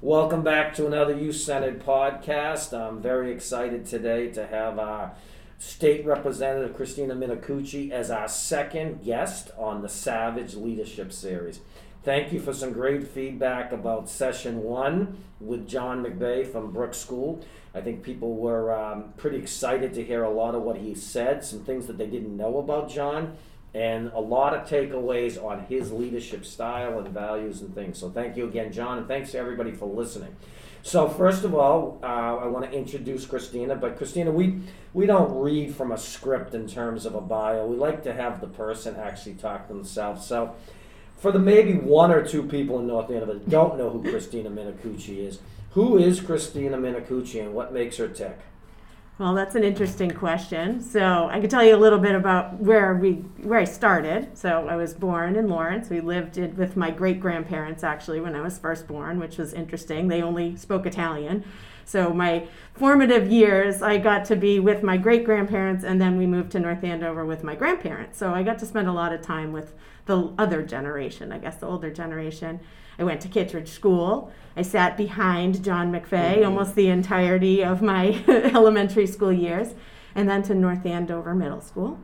Welcome back to another Youth Centered podcast. I'm very excited today to have our State Representative Christina Minicucci as our second guest on the Savage Leadership Series. Thank you for some great feedback about session one with John McVeigh from Brooks School. I think people were um, pretty excited to hear a lot of what he said, some things that they didn't know about John, and a lot of takeaways on his leadership style and values and things. So thank you again, John, and thanks to everybody for listening. So first of all, uh, I want to introduce Christina. But Christina, we we don't read from a script in terms of a bio. We like to have the person actually talk themselves. So for the maybe one or two people in North Andover that don't know who Christina Minicucci is, who is Christina Minicucci and what makes her tick? Well, that's an interesting question. So I can tell you a little bit about where we where I started. So I was born in Lawrence. We lived in, with my great grandparents actually when I was first born, which was interesting. They only spoke Italian. So my formative years, I got to be with my great grandparents, and then we moved to North Andover with my grandparents. So I got to spend a lot of time with the other generation, I guess the older generation. I went to Kittredge School. I sat behind John McVeigh mm-hmm. almost the entirety of my elementary school years, and then to North Andover Middle School.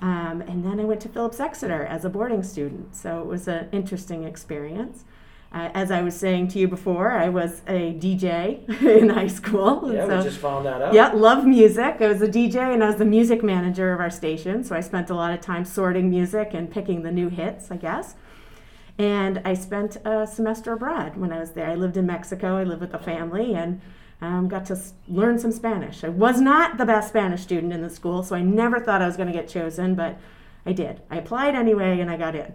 Um, and then I went to Phillips Exeter as a boarding student. So it was an interesting experience. Uh, as I was saying to you before, I was a DJ in high school. Yeah, so, we just found that out. Yeah, love music. I was a DJ and I was the music manager of our station. So I spent a lot of time sorting music and picking the new hits, I guess. And I spent a semester abroad when I was there. I lived in Mexico. I lived with a family and um, got to learn some Spanish. I was not the best Spanish student in the school, so I never thought I was going to get chosen, but I did. I applied anyway and I got in.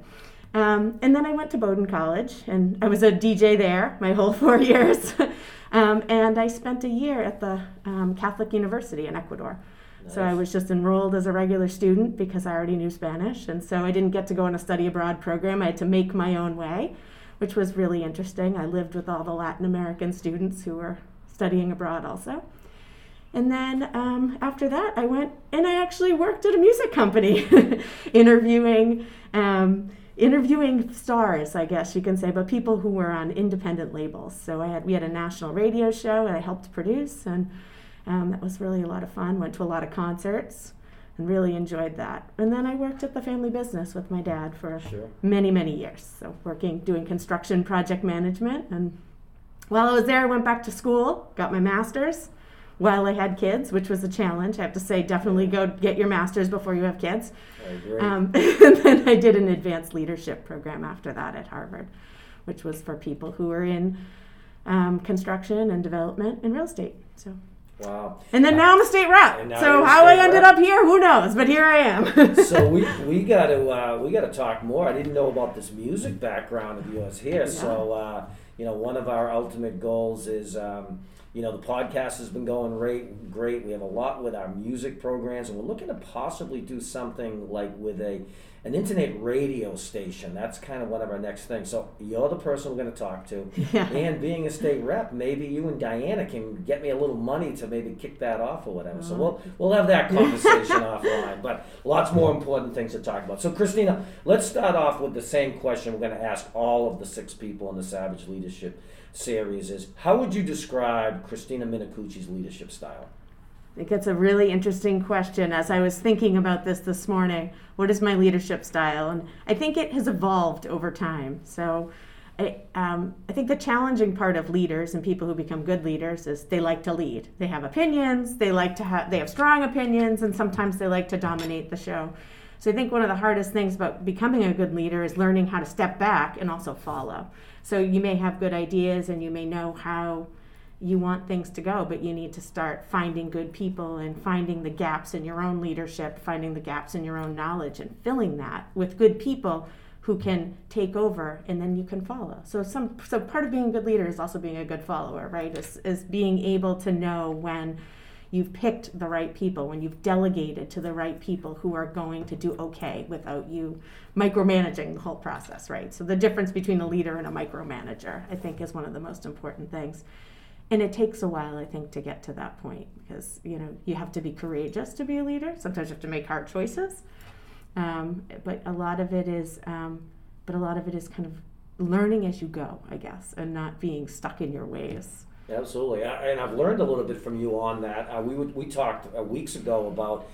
Um, and then I went to Bowdoin College, and I was a DJ there my whole four years. um, and I spent a year at the um, Catholic University in Ecuador. So I was just enrolled as a regular student because I already knew Spanish. And so I didn't get to go on a study abroad program. I had to make my own way, which was really interesting. I lived with all the Latin American students who were studying abroad also. And then um, after that, I went and I actually worked at a music company, interviewing um, interviewing stars, I guess you can say, but people who were on independent labels. So I had we had a national radio show that I helped produce, and um, that was really a lot of fun. Went to a lot of concerts and really enjoyed that. And then I worked at the family business with my dad for sure. many many years. So working doing construction project management, and while I was there, I went back to school, got my master's while I had kids, which was a challenge. I have to say, definitely go get your master's before you have kids. Um, and then I did an advanced leadership program after that at Harvard, which was for people who were in um, construction and development and real estate. So. Wow. And then uh, now I'm a state rep. So how I ended rep. up here, who knows? But here I am. so we we got to uh, we got to talk more. I didn't know about this music background of yours here. Yeah. So uh, you know, one of our ultimate goals is. Um, you know, the podcast has been going great. Great. We have a lot with our music programs, and we're looking to possibly do something like with a an internet radio station. That's kind of one of our next things. So you're the person we're going to talk to, yeah. and being a state rep, maybe you and Diana can get me a little money to maybe kick that off or whatever. So oh. we'll we'll have that conversation offline. But lots more important things to talk about. So Christina, let's start off with the same question we're going to ask all of the six people in the Savage Leadership series is how would you describe Christina Minicucci's leadership style? I think it's a really interesting question. As I was thinking about this this morning, what is my leadership style? And I think it has evolved over time. So I, um, I think the challenging part of leaders and people who become good leaders is they like to lead. They have opinions. They like to have they have strong opinions, and sometimes they like to dominate the show. So I think one of the hardest things about becoming a good leader is learning how to step back and also follow. So you may have good ideas and you may know how you want things to go, but you need to start finding good people and finding the gaps in your own leadership, finding the gaps in your own knowledge, and filling that with good people who can take over and then you can follow. So some so part of being a good leader is also being a good follower, right? Is is being able to know when you've picked the right people, when you've delegated to the right people who are going to do okay without you micromanaging the whole process, right? So the difference between a leader and a micromanager, I think, is one of the most important things. And it takes a while, I think, to get to that point because you know you have to be courageous to be a leader. Sometimes you have to make hard choices, um, but a lot of it is, um, but a lot of it is kind of learning as you go, I guess, and not being stuck in your ways. Absolutely, and I've learned a little bit from you on that. Uh, we we talked uh, weeks ago about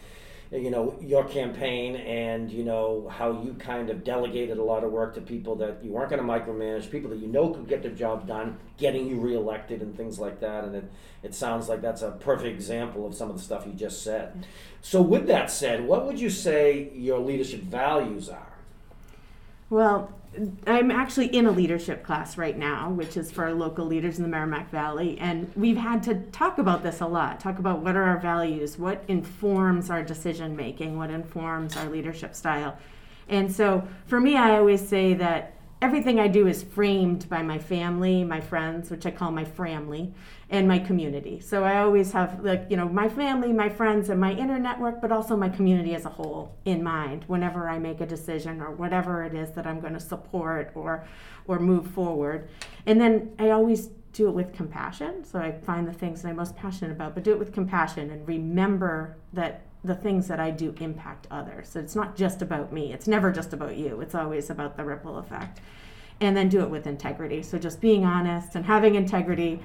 you know your campaign and you know how you kind of delegated a lot of work to people that you weren't going to micromanage people that you know could get the job done getting you reelected and things like that. And it, it sounds like that's a perfect example of some of the stuff you just said. So with that said what would you say your leadership values are? Well I'm actually in a leadership class right now, which is for local leaders in the Merrimack Valley. And we've had to talk about this a lot talk about what are our values, what informs our decision making, what informs our leadership style. And so for me, I always say that everything I do is framed by my family, my friends, which I call my family, and my community. So I always have like, you know, my family, my friends, and my inner network, but also my community as a whole in mind whenever I make a decision or whatever it is that I'm going to support or or move forward. And then I always do it with compassion. So I find the things that I'm most passionate about, but do it with compassion and remember that the things that I do impact others. So it's not just about me. It's never just about you. It's always about the ripple effect. And then do it with integrity. So just being honest and having integrity.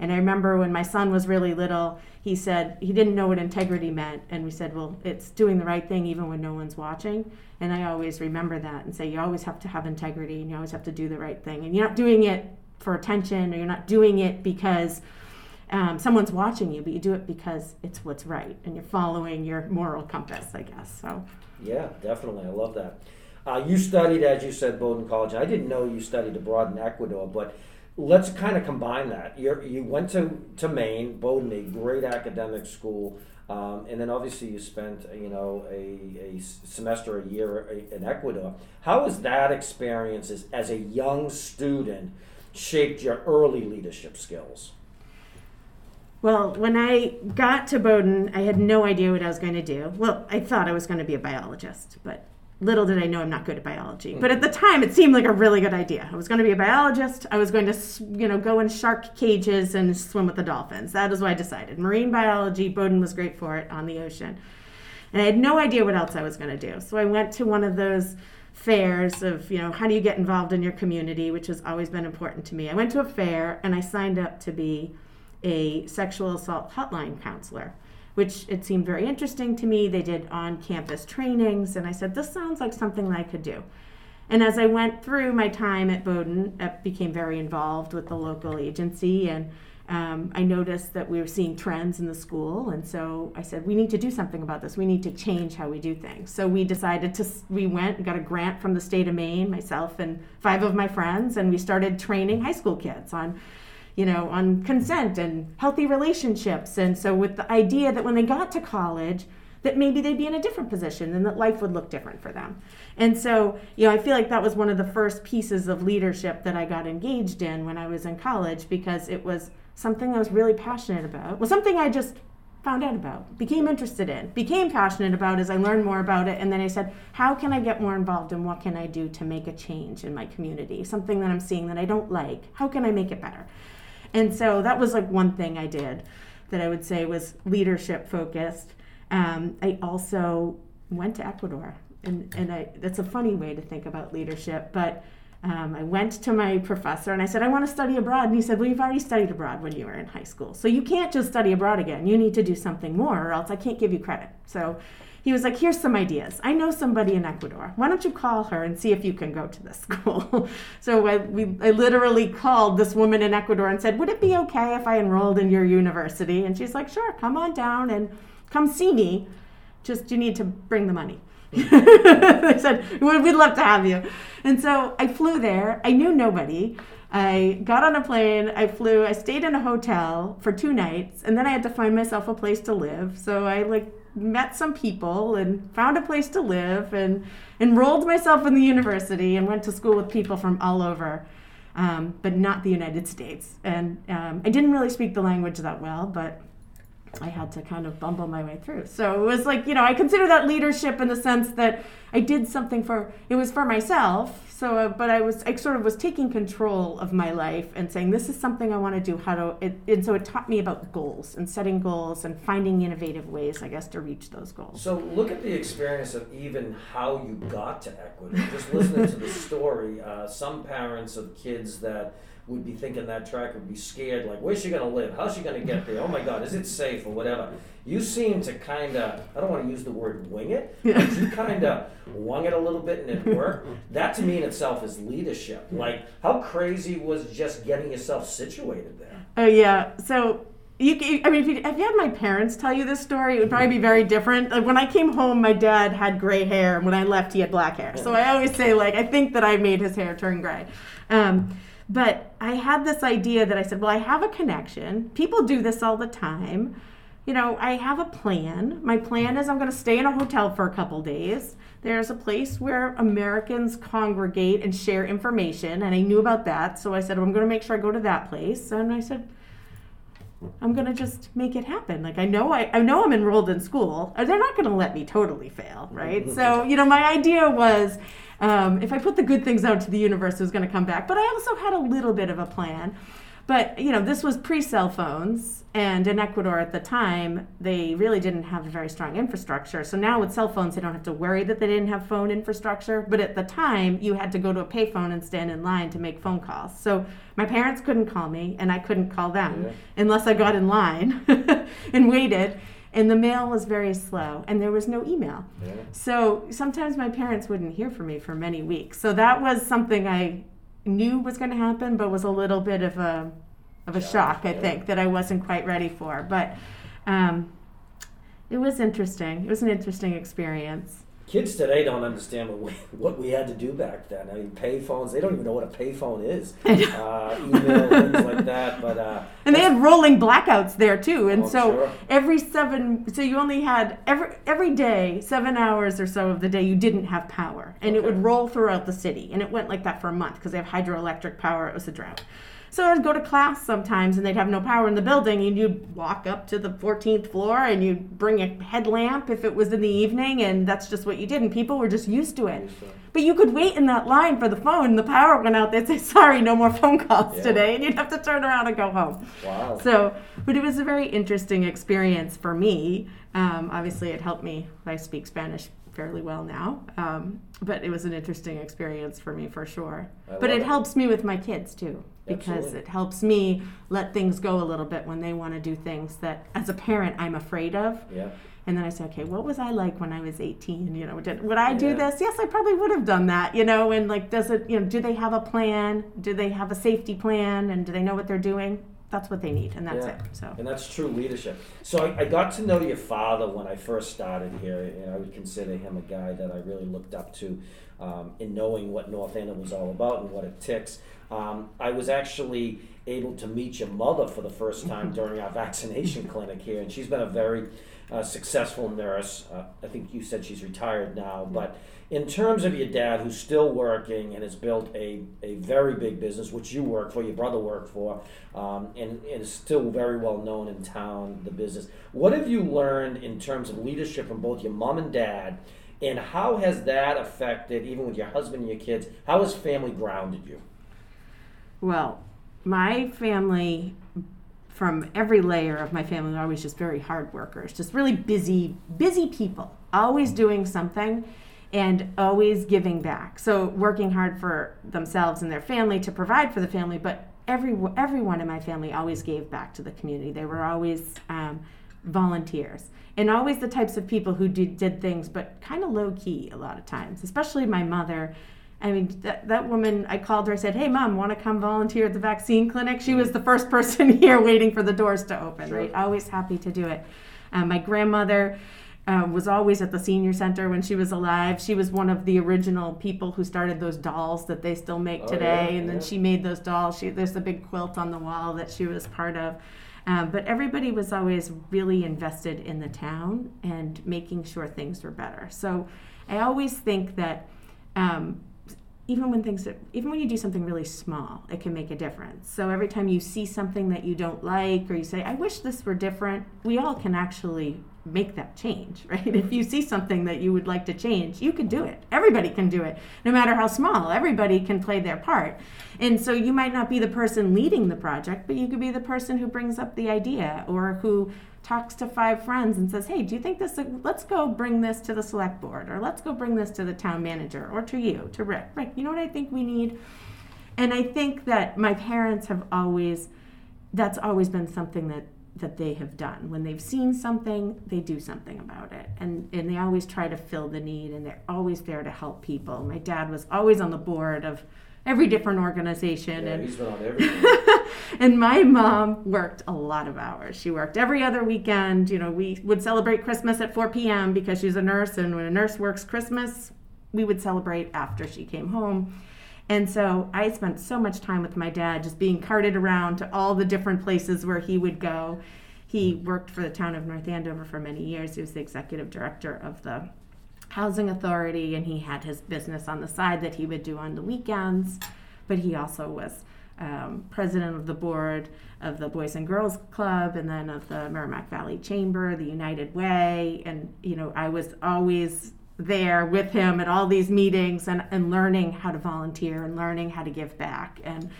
And I remember when my son was really little, he said he didn't know what integrity meant. And we said, well, it's doing the right thing even when no one's watching. And I always remember that and say, you always have to have integrity and you always have to do the right thing. And you're not doing it for attention or you're not doing it because um, someone's watching you, but you do it because it's what's right and you're following your moral compass, I guess. So. Yeah, definitely. I love that. Uh, you studied, as you said, Bowdoin College. I didn't know you studied abroad in Ecuador, but let's kind of combine that. you you went to, to Maine, Bowdoin, a great academic school, um, and then obviously you spent you know a, a semester, a year in Ecuador. How has that experience as, as a young student shaped your early leadership skills? Well, when I got to Bowdoin, I had no idea what I was going to do. Well, I thought I was going to be a biologist, but little did I know I'm not good at biology. But at the time, it seemed like a really good idea. I was going to be a biologist. I was going to, you know, go in shark cages and swim with the dolphins. That is what I decided. Marine biology, Bowdoin was great for it on the ocean. And I had no idea what else I was going to do. So I went to one of those fairs of, you know, how do you get involved in your community, which has always been important to me. I went to a fair and I signed up to be a sexual assault hotline counselor, which it seemed very interesting to me. They did on campus trainings, and I said, This sounds like something I could do. And as I went through my time at Bowdoin, I became very involved with the local agency, and um, I noticed that we were seeing trends in the school, and so I said, "We need to do something about this. We need to change how we do things." So we decided to. We went and got a grant from the state of Maine, myself and five of my friends, and we started training high school kids on you know, on consent and healthy relationships. And so, with the idea that when they got to college, that maybe they'd be in a different position and that life would look different for them. And so, you know, I feel like that was one of the first pieces of leadership that I got engaged in when I was in college because it was something I was really passionate about. Was something I just found out about, became interested in, became passionate about as I learned more about it. And then I said, how can I get more involved and what can I do to make a change in my community? Something that I'm seeing that I don't like. How can I make it better? And so that was like one thing I did that I would say was leadership focused. Um, I also went to Ecuador, and, and I, that's a funny way to think about leadership, but um, I went to my professor and I said, I want to study abroad. And he said, Well, you've already studied abroad when you were in high school. So you can't just study abroad again. You need to do something more, or else I can't give you credit. So he was like, Here's some ideas. I know somebody in Ecuador. Why don't you call her and see if you can go to this school? so I, we, I literally called this woman in Ecuador and said, Would it be okay if I enrolled in your university? And she's like, Sure, come on down and come see me. Just you need to bring the money. they said, We'd love to have you. And so I flew there. I knew nobody. I got on a plane, I flew, I stayed in a hotel for two nights, and then I had to find myself a place to live. So I like met some people and found a place to live and enrolled myself in the university and went to school with people from all over, um, but not the United States. And um, I didn't really speak the language that well, but I had to kind of bumble my way through. So it was like, you know, I consider that leadership in the sense that I did something for, it was for myself. So, uh, but I was, I sort of was taking control of my life and saying, this is something I want to do. How to, it, and so it taught me about goals and setting goals and finding innovative ways, I guess, to reach those goals. So look at the experience of even how you got to Ecuador. Just listening to the story, uh, some parents of kids that would be thinking that track would be scared, like, where's she going to live? How's she going to get there? Oh my God, is it safe or whatever? You seem to kind of, I don't want to use the word wing it, but you kind of wung it a little bit and it worked. That to me in itself is leadership. Like, how crazy was just getting yourself situated there? Oh, yeah. So, you, I mean, if you, if you had my parents tell you this story, it would probably be very different. Like when I came home, my dad had gray hair, and when I left, he had black hair. So I always say, like, I think that I made his hair turn gray. Um, but I had this idea that I said, well, I have a connection. People do this all the time. You know, I have a plan. My plan is I'm going to stay in a hotel for a couple days. There's a place where Americans congregate and share information, and I knew about that. So I said, well, I'm going to make sure I go to that place. And I said, I'm gonna just make it happen. Like I know I, I know I'm enrolled in school. They're not gonna let me totally fail, right? Mm-hmm. so you know, my idea was um, if I put the good things out to the universe, it was going to come back. But I also had a little bit of a plan. But you know, this was pre-cell phones, and in Ecuador at the time, they really didn't have a very strong infrastructure. So now with cell phones, they don't have to worry that they didn't have phone infrastructure. But at the time, you had to go to a payphone and stand in line to make phone calls. So my parents couldn't call me, and I couldn't call them yeah. unless I got in line and waited and the mail was very slow and there was no email. Yeah. so sometimes my parents wouldn't hear from me for many weeks. So that was something i knew was going to happen but was a little bit of a of a shock i think that i wasn't quite ready for. But um, it was interesting. It was an interesting experience kids today don't understand what we, what we had to do back then. I mean, payphones, they don't even know what a payphone is. Uh, email, things like that. But uh, And they had rolling blackouts there too. And oh, so sure. every seven, so you only had, every, every day, seven hours or so of the day, you didn't have power. And okay. it would roll throughout the city. And it went like that for a month because they have hydroelectric power. It was a drought. So I'd go to class sometimes and they'd have no power in the building and you'd walk up to the 14th floor and you'd bring a headlamp if it was in the evening and that's just what you did and people were just used to it. But you could wait in that line for the phone and the power went out. They'd say, sorry, no more phone calls yeah. today and you'd have to turn around and go home. Wow. So, but it was a very interesting experience for me. Um, obviously, it helped me. I speak Spanish fairly well now. Um, but it was an interesting experience for me for sure. I but it, it, helps me with my kids too because Absolutely. it helps me let things go a little bit when they want to do things that as a parent I'm afraid of. Yeah. And then I say, okay, what was I like when I was 18? You know, did, would I do yeah. this? Yes, I probably would have done that. You know, and like, does it? You know, do they have a plan? Do they have a safety plan? And do they know what they're doing? That's what they need, and that's yeah. it. So. And that's true leadership. So I, I, got to know your father when I first started here, and I would consider him a guy that I really looked up to um, in knowing what North Andover was all about and what it ticks. Um, I was actually able to meet your mother for the first time during our vaccination clinic here, and she's been a very uh, successful nurse. Uh, I think you said she's retired now, but in terms of your dad, who's still working and has built a, a very big business, which you work for, your brother worked for, um, and, and is still very well known in town, the business. What have you learned in terms of leadership from both your mom and dad? And how has that affected, even with your husband and your kids, how has family grounded you? Well, my family, from every layer of my family, are always just very hard workers, just really busy, busy people, always doing something and always giving back. So working hard for themselves and their family to provide for the family, but every everyone in my family always gave back to the community. They were always um, volunteers and always the types of people who did, did things, but kind of low key a lot of times, especially my mother I mean, that, that woman, I called her, I said, Hey, mom, want to come volunteer at the vaccine clinic? She was the first person here waiting for the doors to open, sure. right? Always happy to do it. Um, my grandmother uh, was always at the senior center when she was alive. She was one of the original people who started those dolls that they still make oh, today. Yeah, and then yeah. she made those dolls. She, there's a big quilt on the wall that she was part of. Um, but everybody was always really invested in the town and making sure things were better. So I always think that. Um, even when things even when you do something really small it can make a difference. So every time you see something that you don't like or you say i wish this were different we all can actually make that change right? If you see something that you would like to change you can do it. Everybody can do it. No matter how small everybody can play their part. And so you might not be the person leading the project but you could be the person who brings up the idea or who talks to five friends and says, "Hey, do you think this? Let's go bring this to the select board, or let's go bring this to the town manager, or to you, to Rick. Rick, you know what I think we need?" And I think that my parents have always, that's always been something that that they have done. When they've seen something, they do something about it, and and they always try to fill the need, and they're always there to help people. My dad was always on the board of every different organization. Yeah, and he's been on everything. and my mom worked a lot of hours. She worked every other weekend. You know, we would celebrate Christmas at 4 p.m. because she's a nurse, and when a nurse works Christmas, we would celebrate after she came home. And so I spent so much time with my dad just being carted around to all the different places where he would go. He worked for the town of North Andover for many years. He was the executive director of the housing authority and he had his business on the side that he would do on the weekends. But he also was um, president of the board of the boys and girls club and then of the merrimack valley chamber the united way and you know i was always there with him at all these meetings and, and learning how to volunteer and learning how to give back and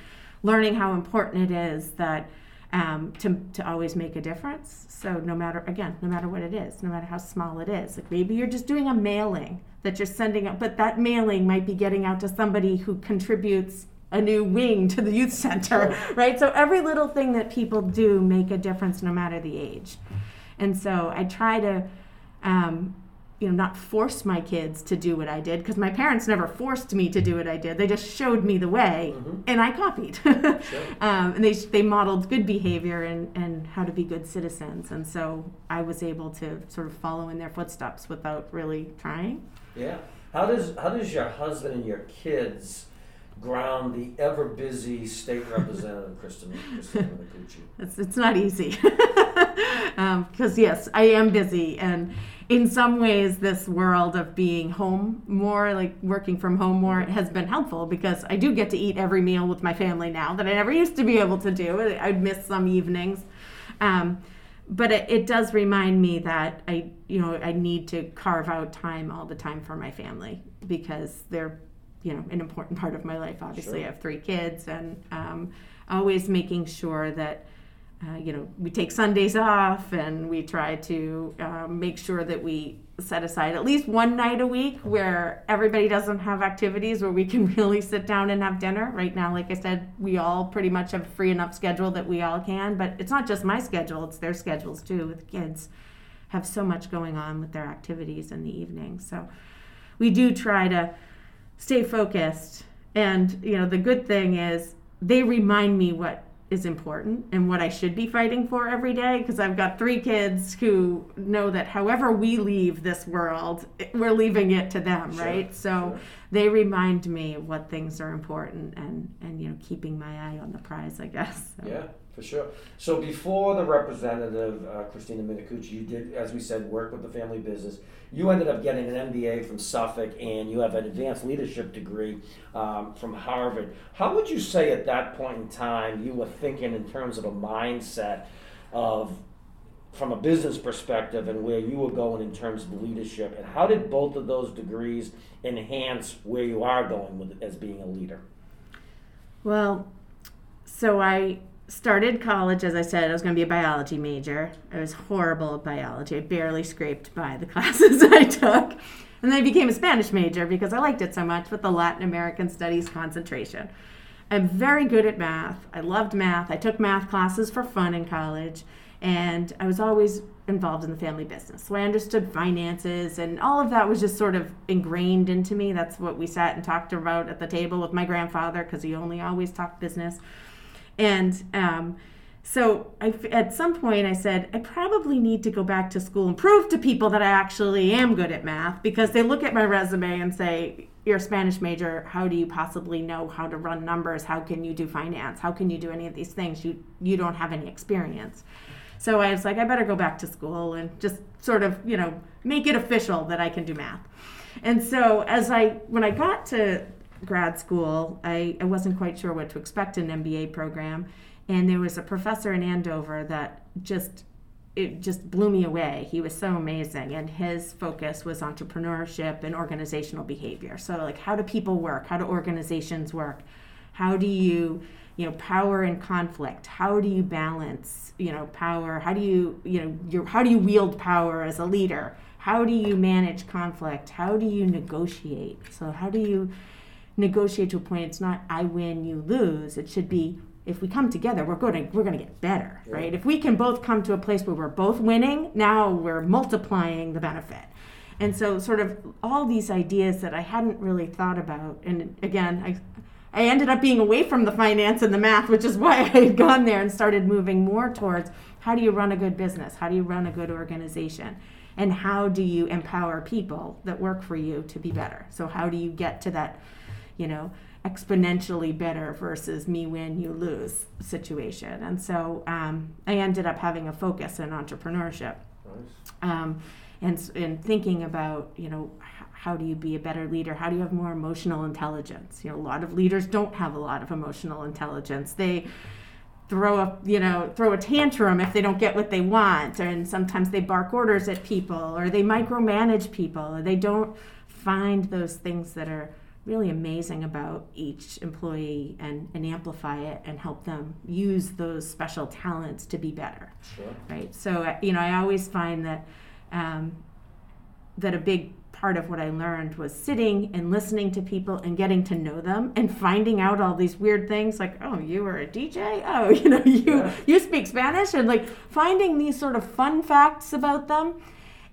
learning how important it is that um, to, to always make a difference. So no matter again, no matter what it is, no matter how small it is, like maybe you're just doing a mailing that you're sending out, but that mailing might be getting out to somebody who contributes a new wing to the youth center, right? So every little thing that people do make a difference, no matter the age. And so I try to um, you know not force my kids to do what i did because my parents never forced me to do what i did. They just showed me the way mm-hmm. and i copied. Sure. um, and they, they modeled good behavior and, and how to be good citizens and so i was able to sort of follow in their footsteps without really trying. Yeah. How does how does your husband and your kids ground the ever busy state representative Kristen, Christina, It's, it's not easy. Because um, yes, I am busy and in some ways this world of being home more like working from home more has been helpful because i do get to eat every meal with my family now that i never used to be able to do. I'd miss some evenings. Um, but it, it, does remind me that i you know i need to carve out time all the time for my family because they're you know an important part of my life. Obviously sure. i have three kids and um, always making sure that uh, you know, we take Sundays off and we try to um, make sure that we set aside at least one night a week where everybody doesn't have activities where we can really sit down and have dinner. Right now, like I said, we all pretty much have a free enough schedule that we all can, but it's not just my schedule, it's their schedules too with kids have so much going on with their activities in the evening. So we do try to stay focused. And, you know, the good thing is they remind me what is important and what I should be fighting for every day because I've got three kids who know that however we leave this world, we're leaving it to them, sure, right? So sure. they remind me what things are important and and you know keeping my eye on the prize, I guess. So. Yeah for sure. So before the representative, uh, Christina Minicucci, you did, as we said, work with the family business. You ended up getting an MBA from Suffolk, and you have an advanced leadership degree um, from Harvard. How would you say at that point in time you were thinking in terms of a mindset of from a business perspective and where you were going in terms of leadership and how did both of those degrees enhance where you are going with as being a leader well so i started college, as I said, I was going to be a biology major. I was horrible at biology. I barely scraped by the classes I took. And then I became a Spanish major because I liked it so much with the Latin American studies concentration. I'm very good at math. I loved math. I took math classes for fun in college. And I was always involved in the family business. So I understood finances, and all of that was just sort of ingrained into me. That's what we sat and talked about at the table with my grandfather because he only always talked business. And um, so I, at some point, I said, I probably need to go back to school and prove to people that I actually am good at math because they look at my resume and say, You're a Spanish major. How do you possibly know how to run numbers? How can you do finance? How can you do any of these things? You, you don't have any experience. So I was like, I better go back to school and just sort of, you know, make it official that I can do math. And so as I, when I got to grad school, I, I wasn't quite sure what to expect in an MBA program. And there was a professor in Andover that just it just blew me away. He was so amazing, and his focus was entrepreneurship and organizational behavior. So, like, how do people work? How do organizations work? How do you, you know, power and conflict? How do you balance, you know, power? How do you, you know, your, how do you wield power as a leader? How do you manage conflict? How do you negotiate? So, how do you negotiate to a point? It's not I win, you lose. It should be if we come together, we're going to we're going to get better, yeah. right? If we can both come to a place where we're both winning, now we're multiplying the benefit. And so, sort of all these ideas that I hadn't really thought about, and again, I I ended up being away from the finance and the math, which is why I had gone there and started moving more towards how do you run a good business, how do you run a good organization, and how do you empower people that work for you to be better. So how do you get to that, you know exponentially better versus me win you lose situation. And so um, i ended up having a focus in entrepreneurship. Nice. um, and, and thinking about you know how do you be a better leader? How do you have more emotional intelligence? You know a lot of leaders don't have a lot of emotional intelligence. They throw a you know throw a tantrum if they don't get what they want. And sometimes they bark orders at people or they micromanage people or they don't find those things that are really amazing about each employee and, and amplify it and help them use those special talents to be better. Sure. Right. So uh, you know, I always find that um, that a big part of what I learned was sitting and listening to people and getting to know them and finding out all these weird things like, oh, you were a DJ? Oh, you know, you yeah. you speak Spanish and like finding these sort of fun facts about them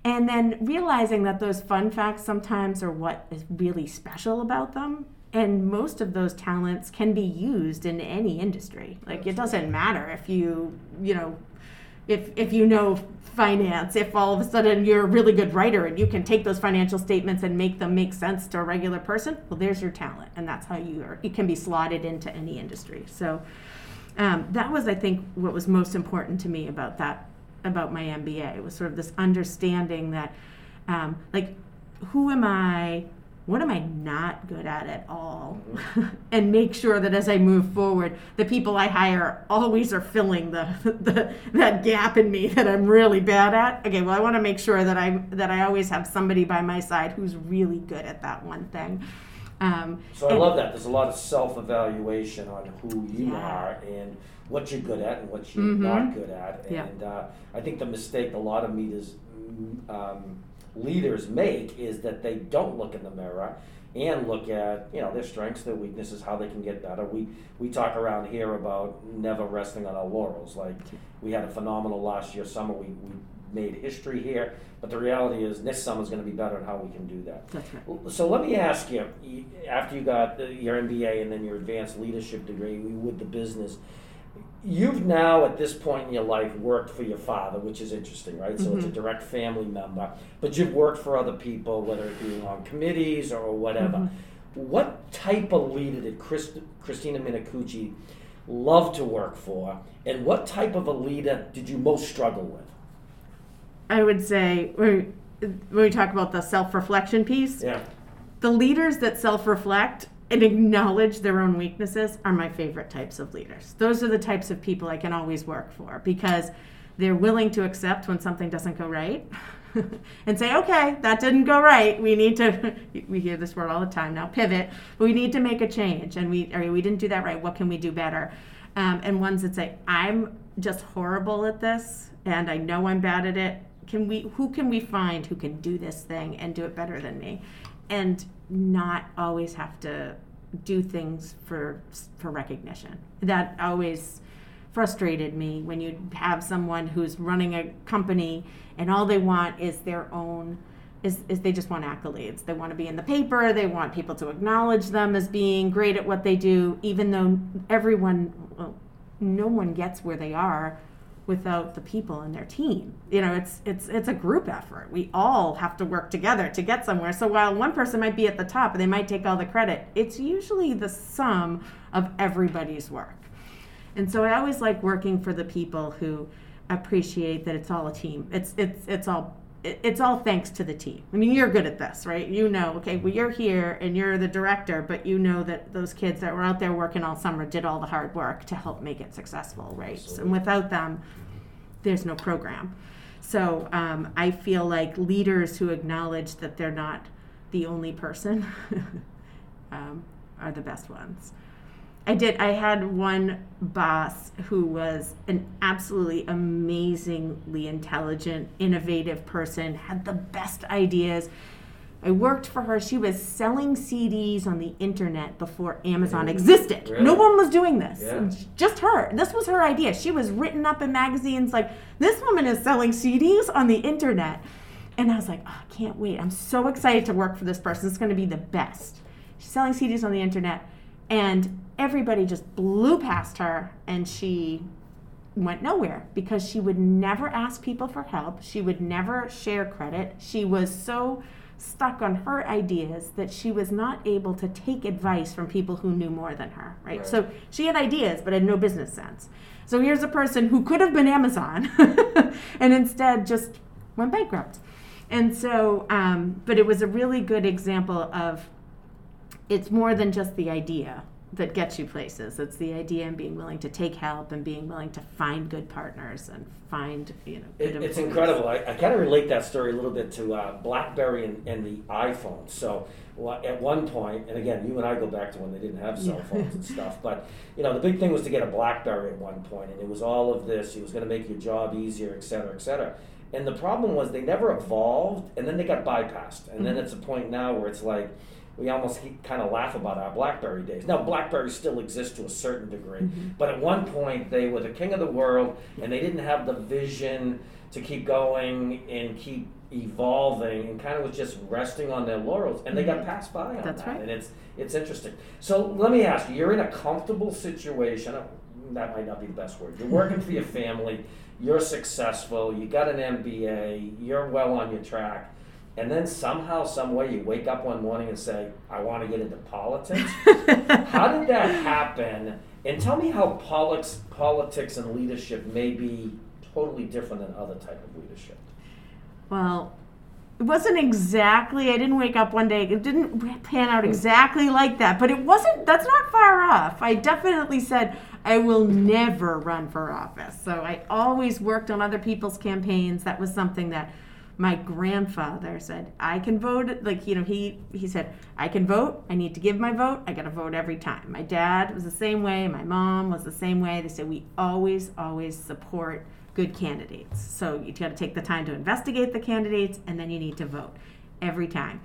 and then realizing that those fun facts sometimes are what is really special about them. And most of those talents can be used in any industry. Like it doesn't matter if you you know if if you know finance if all of a sudden you're a really good writer and you can take those financial statements and make them make sense to a regular person well there's your talent. And that's how you are you can be slotted into any industry. So um, that was i think what was most important to me about that about my MBA. It was sort of this understanding that, um, like, who am I? What am I not good at at all? And make sure that as I move forward, the people I hire always are filling the, the that gap in me that I'm really bad at. Okay, well, I want to make sure that I that I always have somebody by my side who's really good at that one thing. Um, so I and, love that. There's a lot of self evaluation on who you yeah. are and what you're good at and what you're mm-hmm. not good at. And yeah. uh, I think the mistake a lot of leaders, um, leaders make is that they don't look in the mirror and look at you know their strengths, their weaknesses, how they can get better. We we talk around here about never resting on our laurels. Like we had a phenomenal last year summer. We, we made history here, but the reality is this summer is going to be better and how we can do that. That's right. So let me ask you, after you got your MBA and then your advanced leadership degree we with the business, you've now at this point in your life worked for your father, which is interesting, right? So mm-hmm. it's a mm-hmm. direct family member, but you've worked for other people, whether it be on committees or whatever. Mm-hmm. What type of leader did Christ- Christina Minicucci love to work for, and what type of a leader did you most struggle with? I would say when we talk about the self-reflection piece, yeah. the leaders that self-reflect and acknowledge their own weaknesses are my favorite types of leaders. Those are the types of people I can always work for because they're willing to accept when something doesn't go right and say, okay, that didn't go right. We need to, we hear this word all the time now, pivot. We need to make a change and we, or we didn't do that right. What can we do better? Um, and ones that say, I'm just horrible at this and I know I'm bad at it can we who can we find who can do this thing and do it better than me and not always have to do things for for recognition. That always frustrated me when you have someone who's running a company and all they want is their own is, is they just want accolades. They want to be in the paper they want people to acknowledge them as being great at what they do even though everyone well, no one gets where they are without the people and their team. You know, it's it's it's a group effort. We all have to work together to get somewhere. So while one person might be at the top and they might take all the credit, it's usually the sum of everybody's work. And so I always like working for the people who appreciate that it's all a team. It's it's it's all it's all thanks to the team. I mean, you're good at this, right? You know, okay, well, you're here and you're the director, but you know that those kids that were out there working all summer did all the hard work to help make it successful, right? So, and without them, there's no program. So um, I feel like leaders who acknowledge that they're not the only person um, are the best ones. I did. I had one boss who was an absolutely amazingly intelligent, innovative person, had the best ideas. I worked for her. She was selling CDs on the internet before Amazon existed. Really? No one was doing this. Yeah. Just her. This was her idea. She was written up in magazines like, this woman is selling CDs on the internet. And I was like, oh, I can't wait. I'm so excited to work for this person. It's going to be the best. She's selling CDs on the internet. And everybody just blew past her and she went nowhere because she would never ask people for help. She would never share credit. She was so stuck on her ideas that she was not able to take advice from people who knew more than her, right? Right. So she had ideas but had no business sense. So here's a person who could have been Amazon and instead just went bankrupt. And so, um, but it was a really good example of it's more than just the idea that gets you places. It's the idea and being willing to take help and being willing to find good partners and find, you know, good It, it's incredible. I, I kind of relate that story a little bit to uh, BlackBerry and, and the iPhone. So wa- at one point, and again, you and I go back to when they didn't have cell Yeah. phones and stuff. But you know, the big thing was to get a BlackBerry at one point, and it was all of this. It was going to make your job easier, et cetera, et cetera. And the problem was they never evolved, and then they got bypassed. And then Mhm. it's a point now where it's like we almost kind of laugh about our BlackBerry days. Now, BlackBerry still exists to a certain degree, Mhm. but at one point they were the king of the world, and they didn't have the vision to keep going and keep evolving, and kind of was just resting on their laurels, and they got passed by on Mm-hmm. That's that. right. And it's it's interesting. So let me ask you: You're in a comfortable situation. uh, That might not be the best word. You're working for your family. You're successful. You got an MBA. You're well on your track. And then somehow, some way, you wake up one morning and say, "I want to get into politics." how did that happen? And tell me how politics, politics and leadership may be totally different than other type of leadership. Well, it wasn't exactly, I didn't wake up one day, it didn't pan out exactly like that, but it wasn't, that's not far off. I definitely said, I will never run for office. So I always worked on other people's campaigns. That was something that my grandfather said, I can vote. Like, you know, he, he said, I can vote. I need to give my vote. I got to vote every time. My dad was the same way. My mom was the same way. They said, we always, always support good candidates. So you got to take the time to investigate the candidates and then you need to vote every time.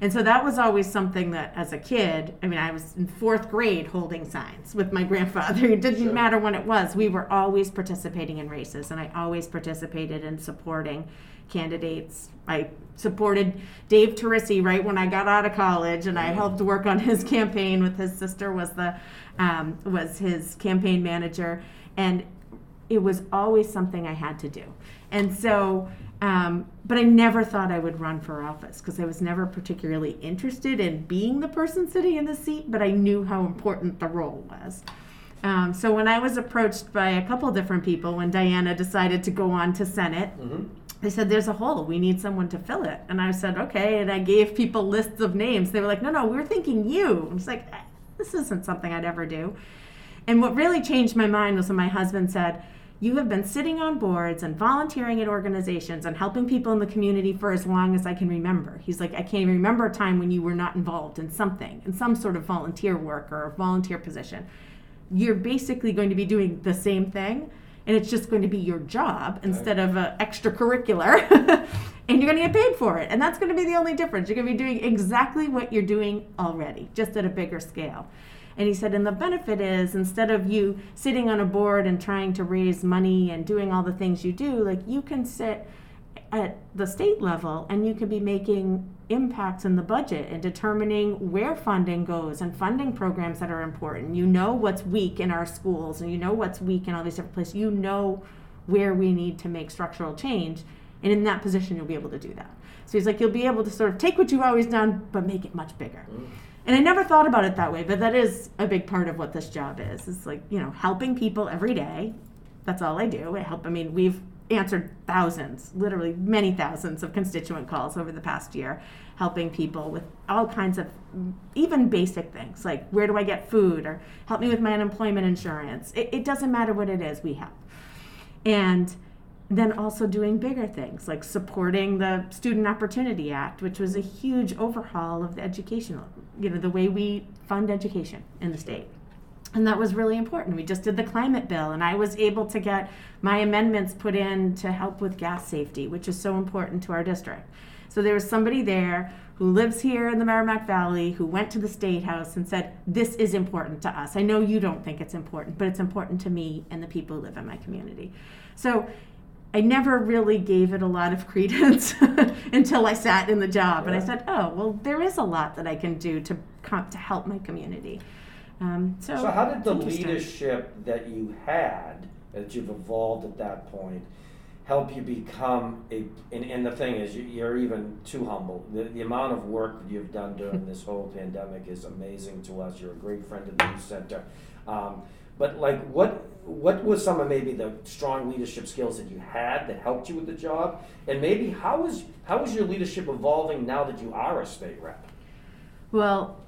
And so that was always something that as a kid, I mean, I was in fourth grade holding signs with my grandfather. It didn't Sure. matter when it was. We were always participating in races and I always participated in supporting candidates. I supported Dave Torrisi right when I got out of college and I helped work on his campaign with his sister was the um, was his campaign manager and it was always something I had to do. And so, um, but I never thought I would run for office because I was never particularly interested in being the person sitting in the seat, but I knew how important the role was. Um, so when I was approached by a couple different people when Diana decided to go on to Senate, Mm-hmm. They said there's a hole. We need someone to fill it. And i said okay. And i gave people lists of names. They were like no no we're thinking you. I it's like "Eh, this isn't something i'd ever do. And what really changed my mind was when my husband said you have been sitting on boards and volunteering at organizations and helping people in the community for as long as i can remember. He's like i can't even remember a time when you were not involved in something in some sort of volunteer work or volunteer position. You're basically going to be doing the same thing and it's just going to be your job instead of a extracurricular and you're going to get paid for it. And that's going to be the only difference. You're going to be doing exactly what you're doing already just at a bigger scale. And he said and the benefit is instead of you sitting on a board and trying to raise money and doing all the things you do like you can sit at the state level and you could be making impacts in the budget and determining where funding goes and funding programs that are important. You know what's weak in our schools and you know what's weak in all these different places. You know where we need to make structural change. And in that position, you'll be able to do that. So he's like, you'll be able to sort of take what you've always done, but make it much bigger. And I never thought about it that way, but that is a big part of what this job is. It's like, you know, helping people every day. That's all I do. I help. I mean, we've answered thousands, literally many thousands of constituent calls over the past year, helping people with all kinds of even basic things like where do I get food or help me with my unemployment insurance. It, it doesn't matter what it is, we help. And then also doing bigger things like supporting the Student Opportunity Act, which was a huge overhaul of the educational, you know, the way we fund education in the state. And that was really important. We just did the climate bill, and I was able to get my amendments put in to help with gas safety, which is so important to our district. So there was somebody there who lives here in the Merrimack Valley who went to the State House and said, This is important to us. I know you don't think it's important, but it's important to me and the people who live in my community. So I never really gave it a lot of credence until I sat in the job yeah. and I said, "Oh, well, there is a lot that I can do to to help my community." Um, so, so, how did the leadership that you had, that you've evolved at that point, help you become a? And, and the thing is, you're even too humble. The, the amount of work that you've done during this whole pandemic is amazing to us. You're a great friend of the youth center. Um, but like, what what was some of maybe the strong leadership skills that you had that helped you with the job, and maybe how is how is your leadership evolving now that you are a state rep? Well,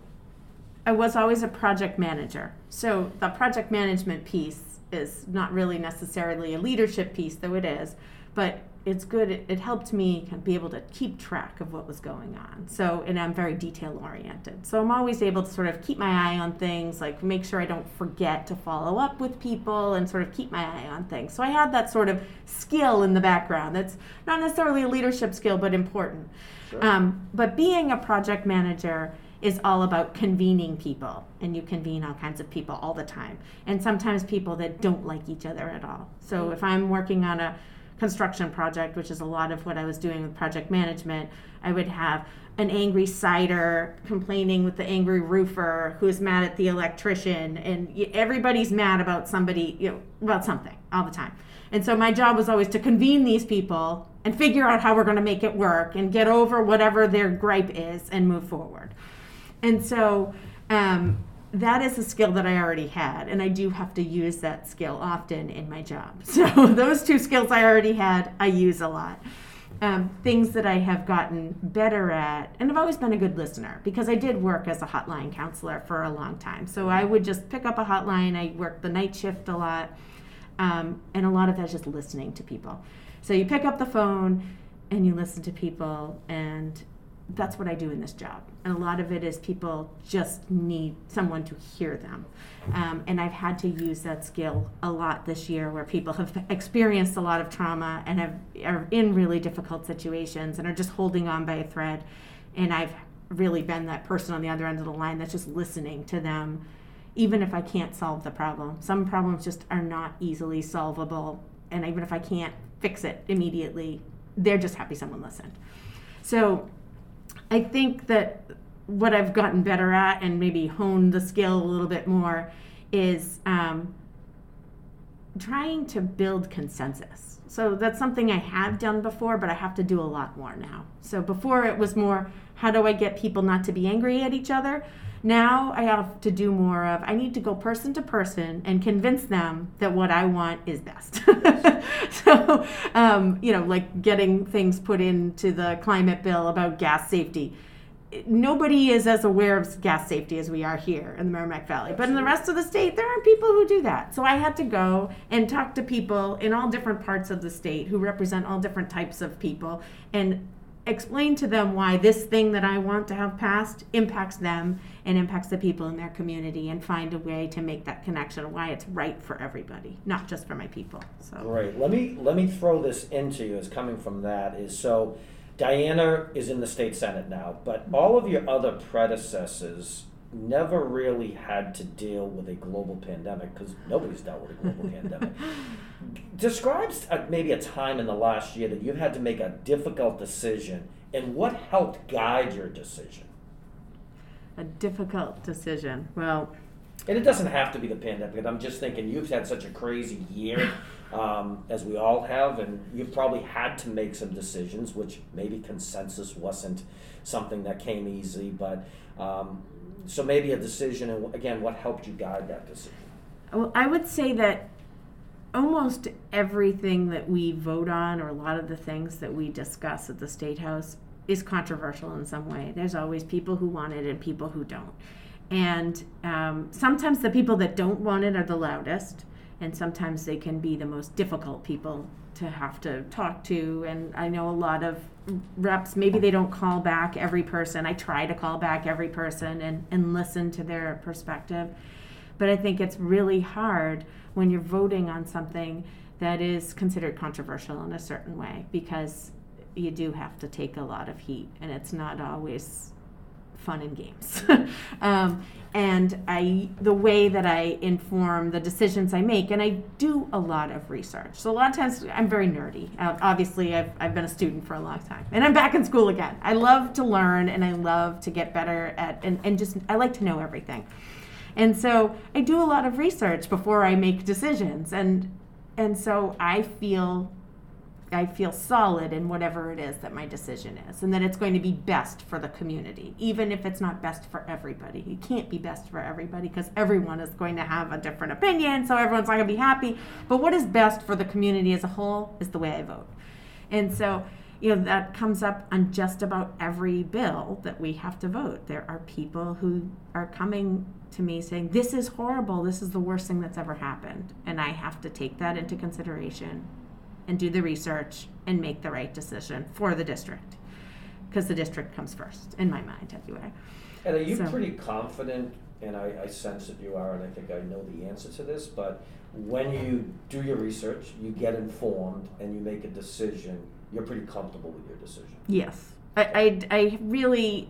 I was always a project manager, so the project management piece is not really necessarily a leadership piece, though it is, but it's good. It, it, helped me kind of be able to keep track of what was going on. So, and I'm very detail oriented. So I'm always able to sort of keep my eye on things, like make sure I don't forget to follow up with people and sort of keep my eye on things. So I had that sort of skill in the background. That's not necessarily a leadership skill, but important. Sure. Um, but being a project manager, is all about convening people and you convene all kinds of people all the time and sometimes people that don't like each other at all so mm. if i'm working on a construction project, which is a lot of what I was doing with project management, I would have an angry sider complaining with the angry roofer who's mad at the electrician, and everybody's mad about somebody, you know, about something all the time. And so my job was always to convene these people and figure out how we're going to make it work and get over whatever their gripe is and move forward. And so um, that is a skill that I already had, and I do have to use that skill often in my job. So those two skills I already had, I use a lot. Um, things that I have gotten better at, and I've always been a good listener because I did work as a hotline counselor for a long time. So I would just pick up a hotline. I worked the night shift a lot, um, and a lot of that is just listening to people. So you pick up the phone and you listen to people, and that's what I do in this job. And a lot of it is people just need someone to hear them. Um, and I've had to use that skill a lot this year where people have experienced a lot of trauma and have, are in really difficult situations and are just holding on by a thread. And I've really been that person on the other end of the line that's just listening to them, even if I can't solve the problem. Some problems just are not easily solvable. And even if I can't fix it immediately, they're just happy someone listened. So I think that what I've gotten better at and maybe honed the skill a little bit more is um, trying to build consensus. So that's something I have done before, but I have to do a lot more now. So before it was more, how do I get people not to be angry at each other? Now I have to do more of I need to go person to person and convince them that what I want is best. so, um, you know, like getting things put into the climate bill about gas safety. Nobody is as aware of gas safety as we are here in the Merrimack Valley. But in the rest of the state, there are people who do that. So I had to go and talk to people in all different parts of the state who represent all different types of people and explain to them why this thing that I want to have passed impacts them and impacts the people in their community and find a way to make that connection why it's right for everybody, not just for my people. So Great. Let me let me throw this into you as coming from that is so Diana is in the state senate now, but all of your other predecessors never really had to deal with a global pandemic because nobody's dealt with a global pandemic. Describes uh, maybe a time in the last year that you've had to make a difficult decision and what helped guide your decision? A difficult decision. Well, and it doesn't have to be the pandemic. I'm just thinking you've had such a crazy year, um, as we all have, and you've probably had to make some decisions, which maybe consensus wasn't something that came easy, but um, so maybe a decision, and again, what helped you guide that decision? Well, I would say that almost everything that we vote on, or a lot of the things that we discuss at the State House, is controversial in some way. There's always people who want it and people who don't. And um, sometimes the people that don't want it are the loudest, and sometimes they can be the most difficult people to have to talk to. And I know a lot of reps, maybe they don't call back every person. I try to call back every person and, and listen to their perspective. But I think it's really hard when you're voting on something that is considered controversial in a certain way because you do have to take a lot of heat and it's not always fun and games. um, and I, the way that I inform the decisions I make, and I do a lot of research. So a lot of times I'm very nerdy. Uh, obviously, I've, I've been a student for a long time, and I'm back in school again. I love to learn, and I love to get better at, and, and just I like to know everything. And so I do a lot of research before I make decisions, and and so I feel I feel solid in whatever it is that my decision is, and that it's going to be best for the community, even if it's not best for everybody. It can't be best for everybody because everyone is going to have a different opinion, so everyone's not going to be happy. But what is best for the community as a whole is the way I vote. And so, you know, that comes up on just about every bill that we have to vote. There are people who are coming to me saying, This is horrible. This is the worst thing that's ever happened. And I have to take that into consideration and do the research and make the right decision for the district. Because the district comes first in my mind anyway. And are you So- pretty confident and I, I sense that you are and i think i know the answer to this but when you do your research you get informed and you make a decision you're pretty comfortable with your decision. Yes. I, I, I really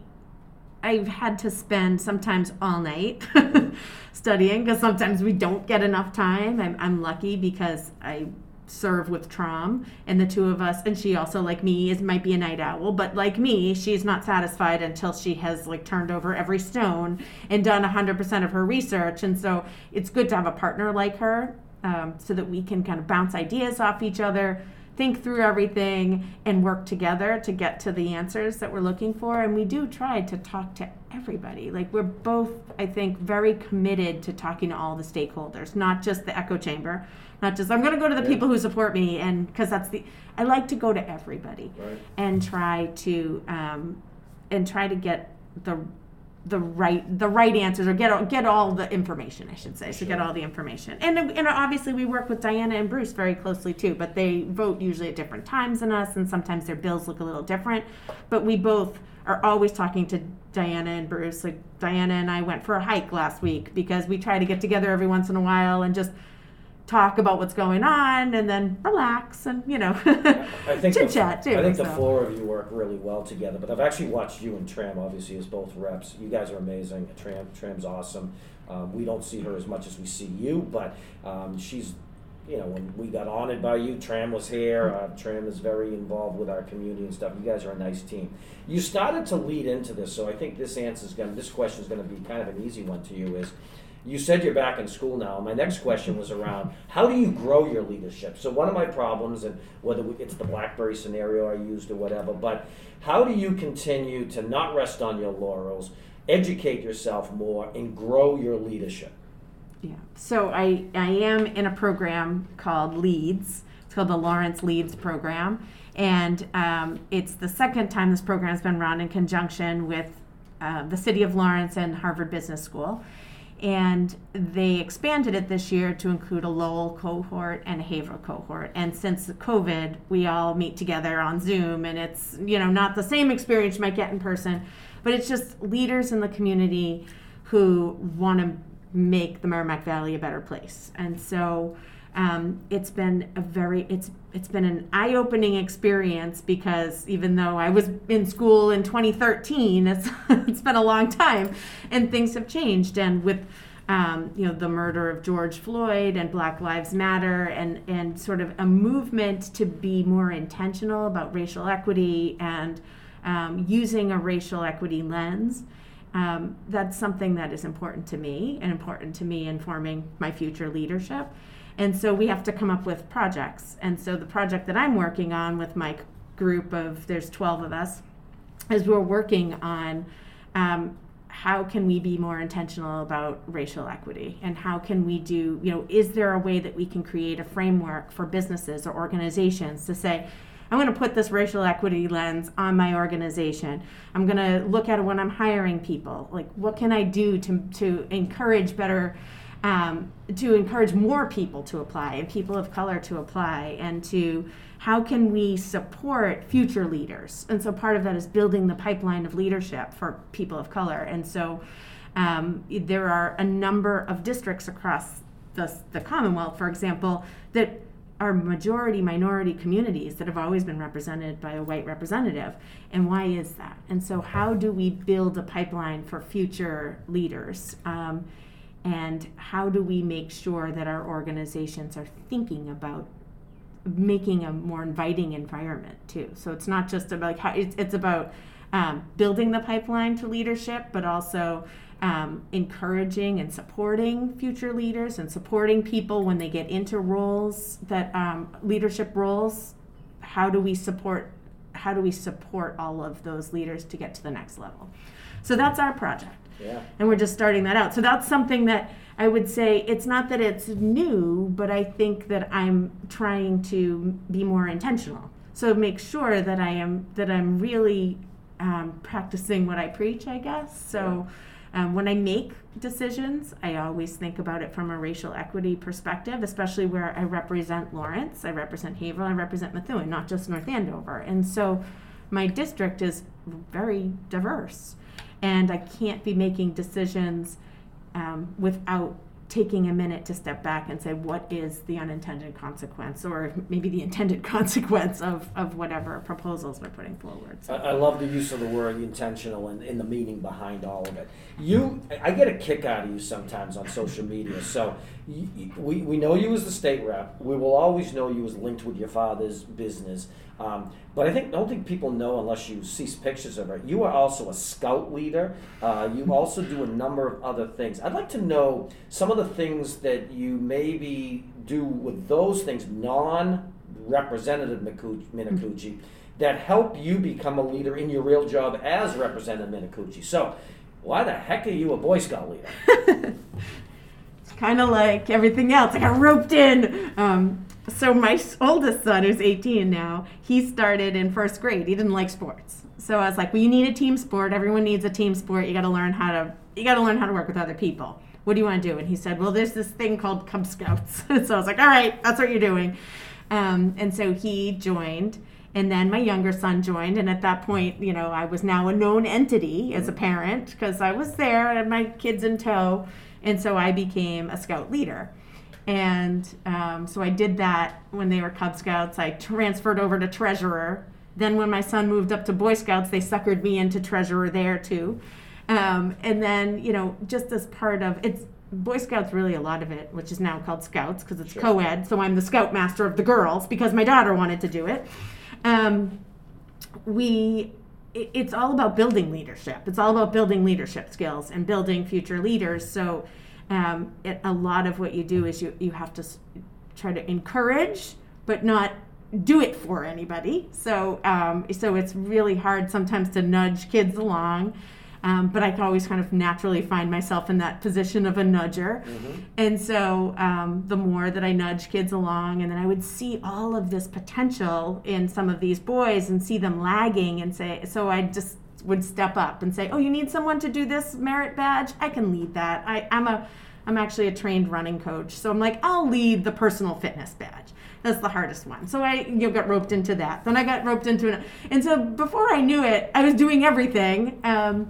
i've had to spend sometimes all night studying because sometimes we don't get enough time. I'm, I'm lucky because i serve with Tram and the two of us. And she also like me is might be a night owl. But like me she's not satisfied until she has like turned over every stone and done 100% of her research. And so it's good to have a partner like her um, so that we can kind of bounce ideas off each other think through everything and work together to get to the answers that we're looking for. And we do try to talk to everybody. Like we're both i think very committed to talking to all the stakeholders not just the echo chamber not just i'm going to go to the Yeah. people who support me and because that's the i like to go to everybody right. and try to um, and try to get the the right the right answers or get all- get all the information I should say so get all the information. And and obviously we work with Diana and Bruce very closely too but they vote usually at different times than us and sometimes their bills look a little different. But we both are always talking to Diana and Bruce like Diana and I went for a hike last week because we try to get together every once in a while and just talk about what's going on and then relax and you know I think chit the, chat too I think the four of you work really well together. But I've actually watched you and Tram, obviously, as both reps. You guys are amazing. Tram, Tram's awesome. Um, we don't see her as much as we see you, but um, she's, you know, when we got honored by you, Tram was here. Uh, Tram is very involved with our community and stuff. You guys are a nice team. You started to lead into this, so I think this answer is going. This question is going to be kind of an easy one to you. Is you said you're back in school now. My next question was around how do you grow your leadership? So one of my problems, and whether it's the BlackBerry scenario I used or whatever, but how do you continue to not rest on your laurels, educate yourself more, and grow your leadership? Yeah. So I, I am in a program called Leads. It's called the Lawrence Leads Program. And um, it's the second time this program has been run in conjunction with uh, the City of Lawrence and Harvard Business School. And they expanded it this year to include a Lowell cohort and a Haverhill cohort. And since COVID, we all meet together on Zoom, and it's you know not the same experience you might get in person, but it's just leaders in the community who want to make the Merrimack Valley a better place. And so um, it's been a very it's it's been an eye-opening experience because even though I was in school in 2013, it's it's been a long time, and things have changed. And with um, you know the murder of George Floyd and Black Lives Matter, and and sort of a movement to be more intentional about racial equity and um, using a racial equity lens. Um, that's something that is important to me and important to me in forming my future leadership. And so we have to come up with projects. And so the project that I'm working on with my group of, there's 12 of us, is we're working on um, how can we be more intentional about racial equity? And how can we do you know is there a way that we can create a framework for businesses or organizations to say i'm going to put this racial equity lens on my organization. I'm going to look at it when i'm hiring people. Like what can i do to, to encourage better um, to encourage more people to apply and people of color to apply and to how can we support future leaders. And so part of that is building the pipeline of leadership for people of color. And so um, there are a number of districts across the, the commonwealth for example that are majority minority communities that have always been represented by a white representative. And why is that? And so how do we build a pipeline for future leaders? Um, and how do we make sure that our organizations are thinking about making a more inviting environment too? So it's not just about how it's, it's about um, building the pipeline to leadership but also um, encouraging and supporting future leaders and supporting people when they get into roles that um, leadership roles. How do we support how do we support all of those leaders to get to the next level? So that's our project Yeah. and we're just starting that out. So that's something that I would say it's not that it's new, but I think that I'm trying to be more intentional. So make sure that I am that I'm really um, practicing what I preach. I guess so. Um, when I make decisions, I always think about it from a racial equity perspective, especially where I represent Lawrence, I represent Haverhill, I represent Methuen, not just North Andover. And so my district is very diverse and I can't be making decisions um, without taking a minute to step back and say what is the unintended consequence or maybe the intended consequence of, of whatever proposals we're putting forward. I, So, I love the use of the word intentional and, and the meaning behind all of it. You, I get a kick out of you sometimes on social media. So we, we know you as the state rep. We will always know you as linked with your father's business. Um, but I think I don't think people know unless you see pictures of it. You are also a scout leader. Uh, you also do a number of other things. I'd like to know some of the things that you maybe do with those things, non-representative Minicucci, that help you become a leader in your real job as Representative Minicucci. So, why the heck are you a Boy Scout leader? kind of like everything else. I got roped in. Um, so my oldest son, who's 18 now, he started in first grade. He didn't like sports. So I was like, well, you need a team sport. Everyone needs a team sport. You got to learn how to you got to learn how to work with other people. What do you want to do? And he said, well, there's this thing called Cub Scouts. so I was like, all right, that's what you're doing. Um, and so he joined. And then my younger son joined, and at that point, you know, I was now a known entity as a parent because I was there and my kids in tow, and so I became a scout leader. And um, so I did that when they were Cub Scouts. I transferred over to treasurer. Then when my son moved up to Boy Scouts, they suckered me into treasurer there too. Um, and then, you know, just as part of it's Boy Scouts, really a lot of it, which is now called Scouts because it's Sure. co ed. So I'm the scout master of the girls because my daughter wanted to do it. Um, we it- it's all about building leadership. It's all about building leadership skills and building future leaders. So, um, it, a lot of what you do is you you have to try to encourage, but not do it for anybody. So, um, so it's really hard sometimes to nudge kids along. Um, but I can always kind of naturally find myself in that position of a nudger. And so um, the more that I nudge kids along, and then I would see all of this potential in some of these boys and see them lagging, and say, so I just would step up and say, "Oh, you need someone to do this merit badge? I can lead that. I, I'm a, I'm actually a trained running coach, so I'm like, I'll lead the personal fitness badge. That's the hardest one. So I, you know, got roped into that. Then I got roped into it, and so before I knew it, I was doing everything. Um,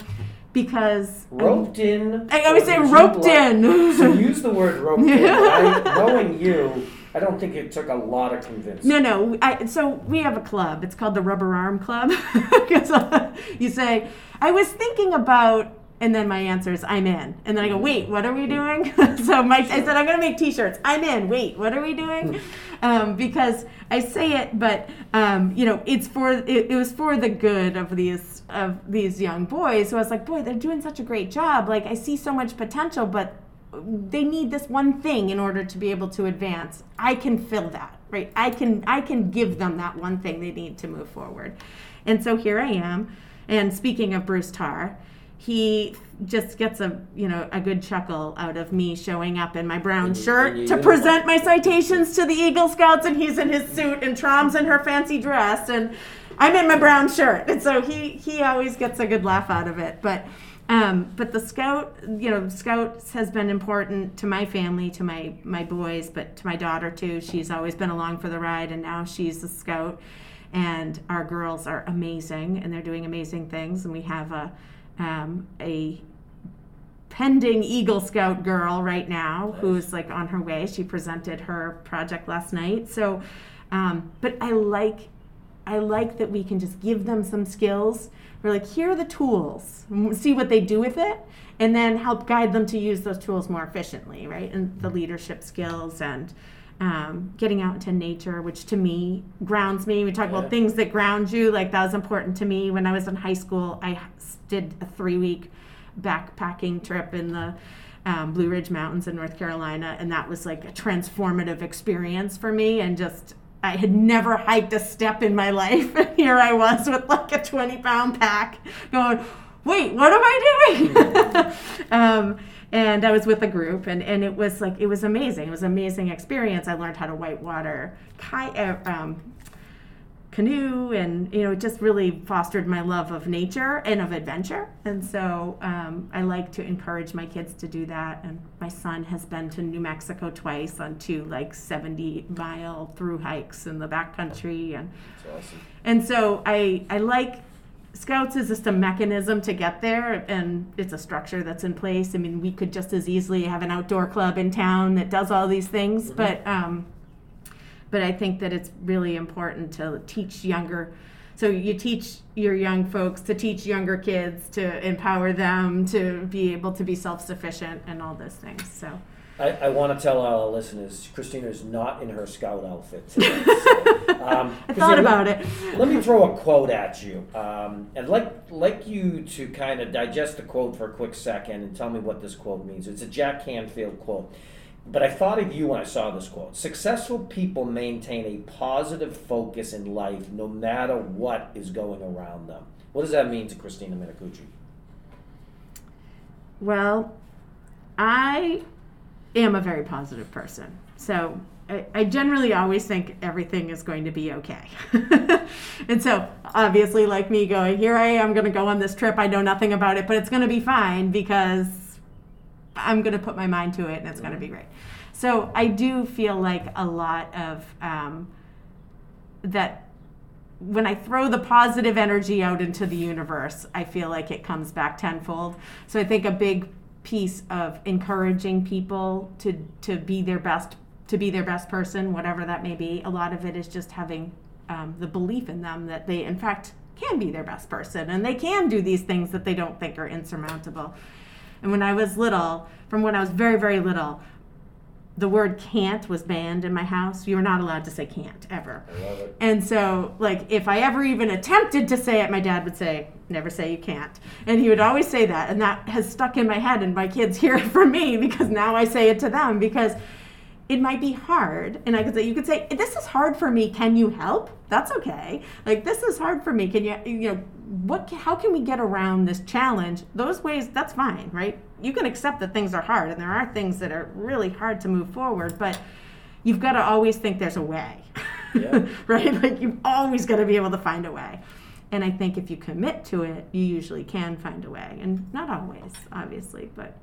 because Roped in. I always say roped in. so use the word roped in. I, knowing you, I don't think it took a lot of convincing. No, no. I, so we have a club. It's called the Rubber Arm Club. uh, you say, I was thinking about, and then my answer is, I'm in. And then I go, wait, what are we doing? so my, I said, I'm going to make T-shirts. I'm in. Wait, what are we doing? Um, because I say it, but um, you know, it's for it, it was for the good of these of these young boys. So I was like, boy, they're doing such a great job. Like I see so much potential, but they need this one thing in order to be able to advance i can fill that right i can i can give them that one thing they need to move forward and so here i am and speaking of bruce tarr he just gets a you know a good chuckle out of me showing up in my brown shirt to present my citations to the Eagle Scouts, and he's in his suit, and Tram's in her fancy dress, and I'm in my brown shirt, and so he he always gets a good laugh out of it. But um, but the scout, you know, scouts has been important to my family, to my my boys, but to my daughter too. She's always been along for the ride, and now she's a scout. And our girls are amazing, and they're doing amazing things. And we have a um, a pending Eagle Scout girl right now who's like on her way. She presented her project last night. So, um, but I like I like that we can just give them some skills. We're like, here are the tools. See what they do with it, and then help guide them to use those tools more efficiently, right? And the leadership skills and um, getting out into nature, which to me grounds me. We talk Yeah. about things that ground you. Like that was important to me when I was in high school. I did a three week backpacking trip in the um, Blue Ridge Mountains in North Carolina, and that was like a transformative experience for me. And just, I had never hiked a step in my life. And here I was with like a 20 pound pack going, wait, what am I doing? um, and I was with a group, and, and it was like, it was amazing. It was an amazing experience. I learned how to whitewater kayak. Um, canoe and you know it just really fostered my love of nature and of adventure. And so um, i like to encourage my kids to do that. And my son has been to new mexico twice on two like 70 mile through hikes in the backcountry. And awesome. and so I I like scouts is just a mechanism to get there and it's a structure that's in place. I mean, we could just as easily have an outdoor club in town that does all these things, but um but I think that it's really important to teach younger so you teach your young folks to teach younger kids to empower them to be able to be self-sufficient and all those things. So I, I want to tell our listeners, Christina is not in her scout outfit today. So, um, I thought about it. Let me throw a quote at you, um, and like like you to kind of digest the quote for a quick second and tell me what this quote means. It's a Jack Canfield quote, but I thought of you when I saw this quote. Successful people maintain a positive focus in life, no matter what is going around them. What does that mean to Christina Minicucci? Well, I am a very positive person. So I, I generally always think everything is going to be okay. and so, obviously, like me going, here I am going to go on this trip. I know nothing about it, but it's going to be fine because I'm going to put my mind to it and it's going to be great. So I do feel like a lot of um, that when I throw the positive energy out into the universe, I feel like it comes back tenfold. So I think a big piece of encouraging people to to be their best to be their best person, whatever that may be. A lot of it is just having um, the belief in them that they, in fact, can be their best person and they can do these things that they don't think are insurmountable. And when I was little, from when I was very very little, the word can't was banned in my house. You were not allowed to say can't ever. I love it. And so, like, if I ever even attempted to say it, my dad would say, never say you can't. And he would always say that. And that has stuck in my head, and my kids hear it from me because now I say it to them because it might be hard. And I could say, you could say, this is hard for me. Can you help? That's okay. Like, this is hard for me. Can you, you know, what, how can we get around this challenge? Those ways, that's fine, right? You can accept that things are hard, and there are things that are really hard to move forward, but you've got to always think there's a way. Yeah. right? Like you've always got to be able to find a way. And I think if you commit to it, you usually can find a way. And not always, obviously, but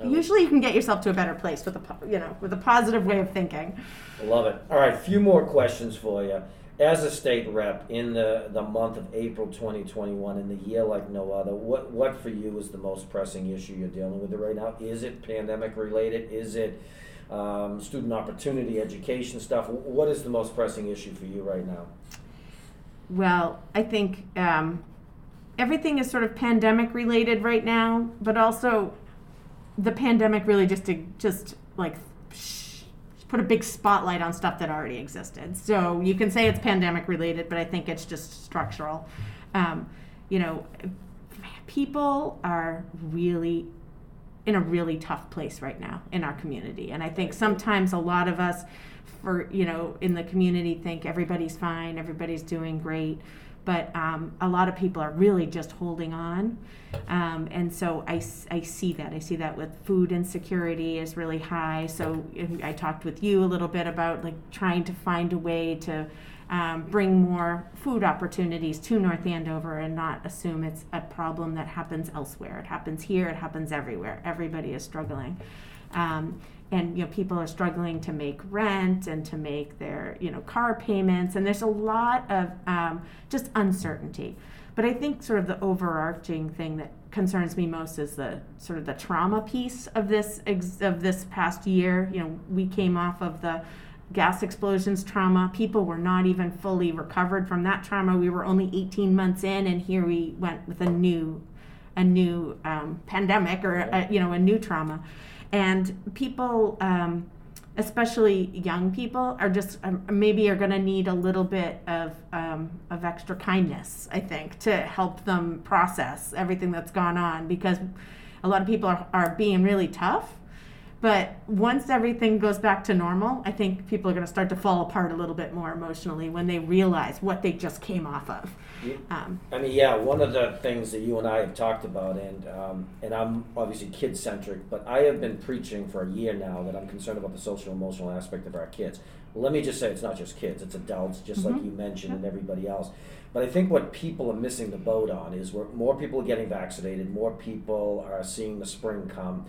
I usually you can get yourself to a better place with a you know with a positive way of thinking. Love it. All right, a few more questions for you. As a state rep in the, the month of April 2021, in the year like no other, what, what for you is the most pressing issue you're dealing with right now? Is it pandemic related? Is it um, student opportunity, education stuff? What is the most pressing issue for you right now? Well, I think um, everything is sort of pandemic related right now, but also the pandemic really just to just like sh- put a big spotlight on stuff that already existed. So you can say it's pandemic related, but I think it's just structural. Um, you know, people are really in a really tough place right now in our community, and I think sometimes a lot of us for you know in the community think everybody's fine everybody's doing great but um, a lot of people are really just holding on. Um, and so I, I see that. I see that with food insecurity is really high. So I talked with you a little bit about like trying to find a way to um, bring more food opportunities to North Andover and not assume it's a problem that happens elsewhere. It happens here, it happens everywhere. Everybody is struggling. Um, and you know people are struggling to make rent and to make their you know car payments and there's a lot of um, just uncertainty. But i think sort of the overarching thing that concerns me most is the sort of the trauma piece of this of this past year. You know we came off of the gas explosions trauma. People were not even fully recovered from that trauma. We were only 18 months in and here we went with a new a new um, pandemic or a, you know a new trauma and people um, especially young people are just um, maybe are going to need a little bit of um, of extra kindness i think to help them process everything that's gone on because a lot of people are, are being really tough but once everything goes back to normal, I think people are going to start to fall apart a little bit more emotionally when they realize what they just came off of. Um, I mean, yeah, one of the things that you and I have talked about, and um, and I'm obviously kid centric, but I have been preaching for a year now that I'm concerned about the social emotional aspect of our kids. let me just say, it's not just kids; it's adults, just mm-hmm. like you mentioned, and everybody else. But I think what people are missing the boat on is where more people are getting vaccinated, more people are seeing the spring come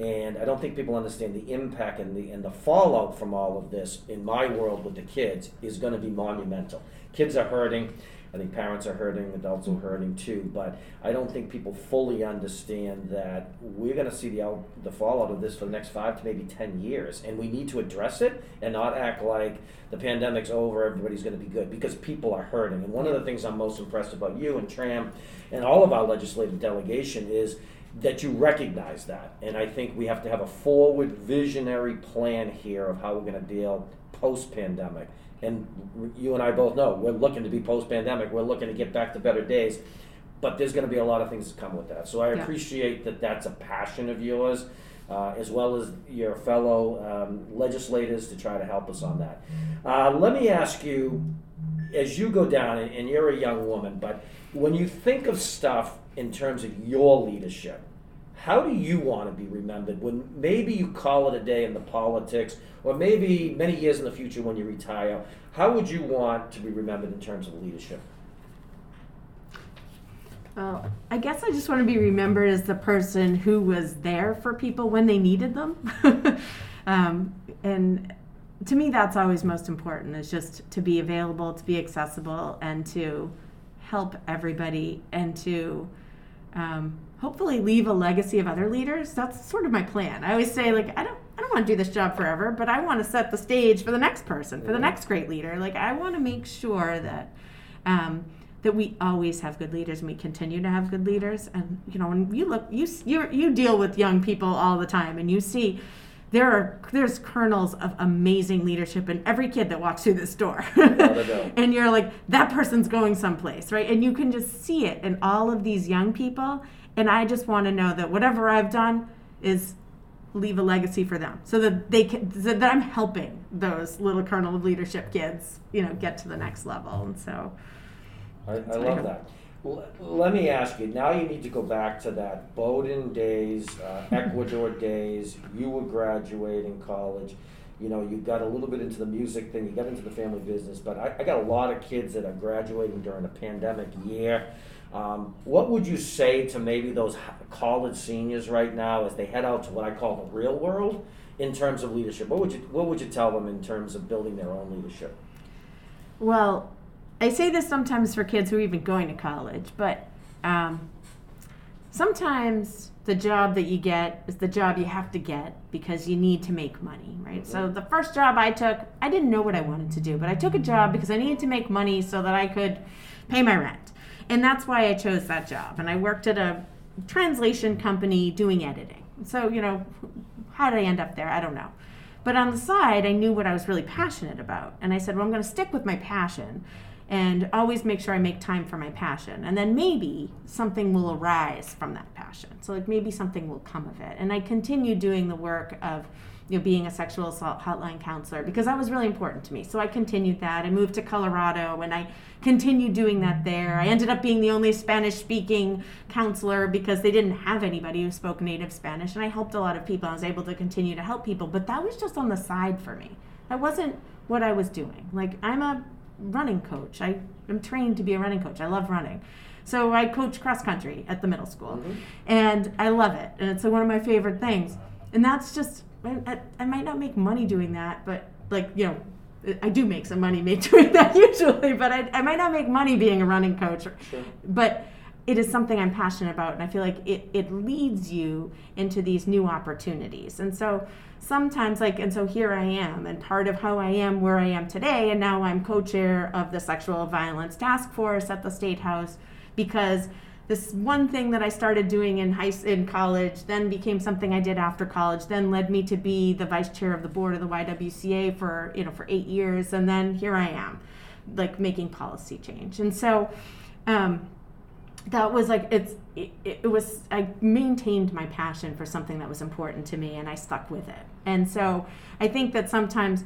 and I don't think people understand the impact and the and the fallout from all of this in my world with the kids is going to be monumental. Kids are hurting. I think parents are hurting, adults are hurting too. But I don't think people fully understand that we're going to see the the fallout of this for the next five to maybe ten years, and we need to address it and not act like the pandemic's over, everybody's going to be good because people are hurting. And one of the things I'm most impressed about you and Tram and all of our legislative delegation is that you recognize that. And I think we have to have a forward visionary plan here of how we're going to deal post pandemic. And you and I both know we're looking to be post pandemic, we're looking to get back to better days. But there's going to be a lot of things that come with that. So I yeah. appreciate that that's a passion of yours, uh, as well as your fellow um, legislators to try to help us on that. Uh, let me ask you, as you go down, and you're a young woman, but when you think of stuff in terms of your leadership. How do you want to be remembered when maybe you call it a day in the politics, or maybe many years in the future when you retire? How would you want to be remembered in terms of leadership? Well, I guess I just want to be remembered as the person who was there for people when they needed them. um, and to me, that's always most important is just to be available, to be accessible, and to help everybody and to um, hopefully leave a legacy of other leaders. That's sort of my plan. I always say like I don't I don't want to do this job forever, but I want to set the stage for the next person, for the next great leader. Like I want to make sure that um, that we always have good leaders and we continue to have good leaders. And you know, when you look, you you you deal with young people all the time, and you see there are there's kernels of amazing leadership in every kid that walks through this door. And you're like that person's going someplace right? And you can just see it in all of these young people. And i just want to know that whatever i've done is leave a legacy for them so that they can so that i'm helping those little kernel of leadership kids you know get to the next level. And so i, I love that let me ask you. Now you need to go back to that bowden days, uh, Ecuador days. You were graduating college. You know, you got a little bit into the music thing. You got into the family business. But I, I got a lot of kids that are graduating during a pandemic year. Um, what would you say to maybe those college seniors right now as they head out to what I call the real world in terms of leadership? What would you What would you tell them in terms of building their own leadership? Well, I say this sometimes for kids who are even going to college, but um, sometimes the job that you get is the job you have to get because you need to make money, right? Mm-hmm. So the first job I took, I didn't know what I wanted to do, but I took a job because I needed to make money so that I could pay my rent. And that's why I chose that job. And I worked at a translation company doing editing. So, you know, how did I end up there? I don't know. But on the side, I knew what I was really passionate about. And I said, well, I'm going to stick with my passion and always make sure I make time for my passion. And then maybe something will arise from that passion. So, like, maybe something will come of it. And I continued doing the work of you know, being a sexual assault hotline counselor because that was really important to me. So I continued that. I moved to Colorado and I continued doing that there. I ended up being the only Spanish speaking counselor because they didn't have anybody who spoke native Spanish. And I helped a lot of people. I was able to continue to help people, but that was just on the side for me. That wasn't what I was doing. Like, I'm a running coach. I am trained to be a running coach. I love running. So I coach cross country at the middle school, mm-hmm. and I love it. And it's one of my favorite things. And that's just I, I might not make money doing that, but like you know, I do make some money doing that usually, but I, I might not make money being a running coach. Sure. But it is something I'm passionate about, and I feel like it, it leads you into these new opportunities. And so sometimes, like, and so here I am, and part of how I am where I am today, and now I'm co chair of the Sexual Violence Task Force at the State House because this one thing that I started doing in high in college, then became something I did after college, then led me to be the vice chair of the board of the YWCA for you know for eight years, and then here I am, like making policy change. And so, um, that was like it's it, it was I maintained my passion for something that was important to me, and I stuck with it. And so I think that sometimes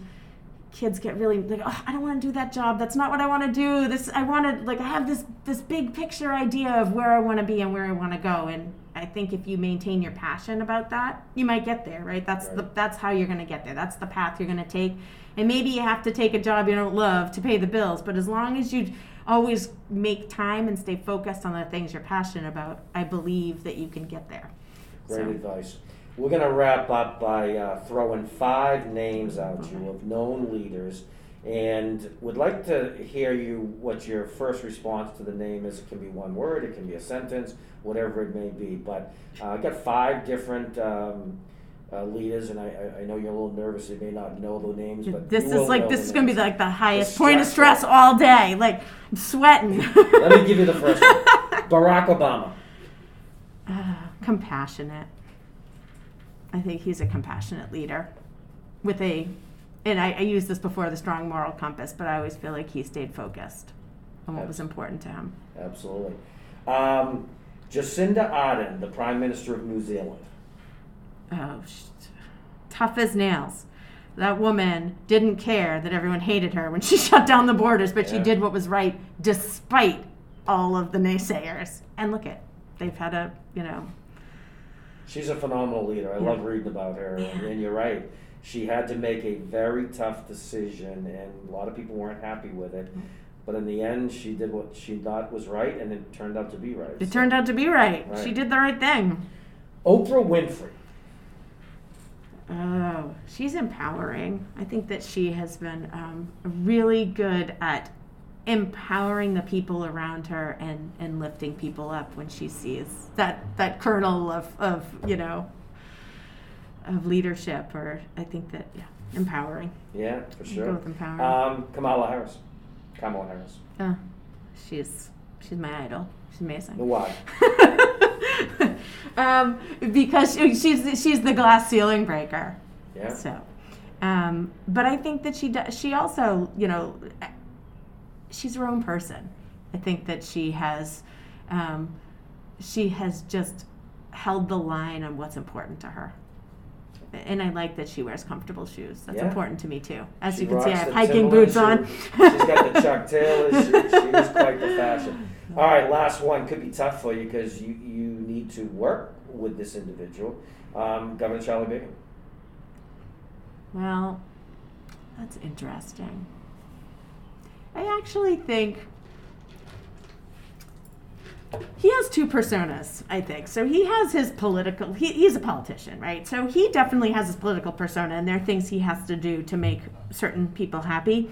kids get really like oh, i don't want to do that job. That's not what i want to do. This i want to like i have this this big picture idea of where i want to be and where i want to go. And i think if you maintain your passion about that you might get there right? That's right. the that's how you're going to get there. That's the path you're going to take. And maybe you have to take a job you don't love to pay the bills but as long as you always make time and stay focused on the things you're passionate about i believe that you can get there great so. advice we're going to wrap up by uh, throwing five names out to you of known leaders and would like to hear you what your first response to the name is. It can be one word, it can be a sentence, whatever it may be. But uh, I got five different um, uh, leaders, and I, I, know you're a little nervous. You may not know the names, but this is like this is going to be like the highest point of stress all day. Like I'm sweating. Let me give you the first one. Barack Obama. Uh, compassionate. I think he's a compassionate leader with a, and I, I used this before the strong moral compass, but I always feel like he stayed focused on what was important to him. Absolutely. Um, Jacinda Ardern, the Prime Minister of New Zealand. Oh, tough as nails. That woman didn't care that everyone hated her when she shut down the borders, but yeah. she did what was right despite all of the naysayers. And look at, they've had a, you know, She's a phenomenal leader. I yeah. love reading about her. Yeah. And, you're right. She had to make a very tough decision, and a lot of people weren't happy with it. Mm. But in the end, she did what she thought was right, and it turned out to be right. It so, turned out to be right. right. She did the right thing. Oprah Winfrey. Oh, she's empowering. I think that she has been um, really good at empowering the people around her and, and lifting people up when she sees that, that kernel of, of, you know, of leadership or I think that, yeah, empowering. Yeah, for sure. Both empowering. Um, Kamala Harris. Kamala Harris. Uh, she's, she's my idol. She's amazing. Why? um, because she's, she's the glass ceiling breaker. Yeah. So, um, but I think that she does, she also, you know, she's her own person. I think that she has um, she has just held the line on what's important to her. And I like that she wears comfortable shoes. That's yeah. important to me too. As she you can see, I have hiking boots on. she's got the Chuck Taylors. She, she quite the fashion. All right, last one could be tough for you because you, you need to work with this individual, um, Governor Charlie Baker. Well, that's interesting. I actually think he has two personas, I think. So he has his political, he, he's a politician, right? So he definitely has his political persona, and there are things he has to do to make certain people happy.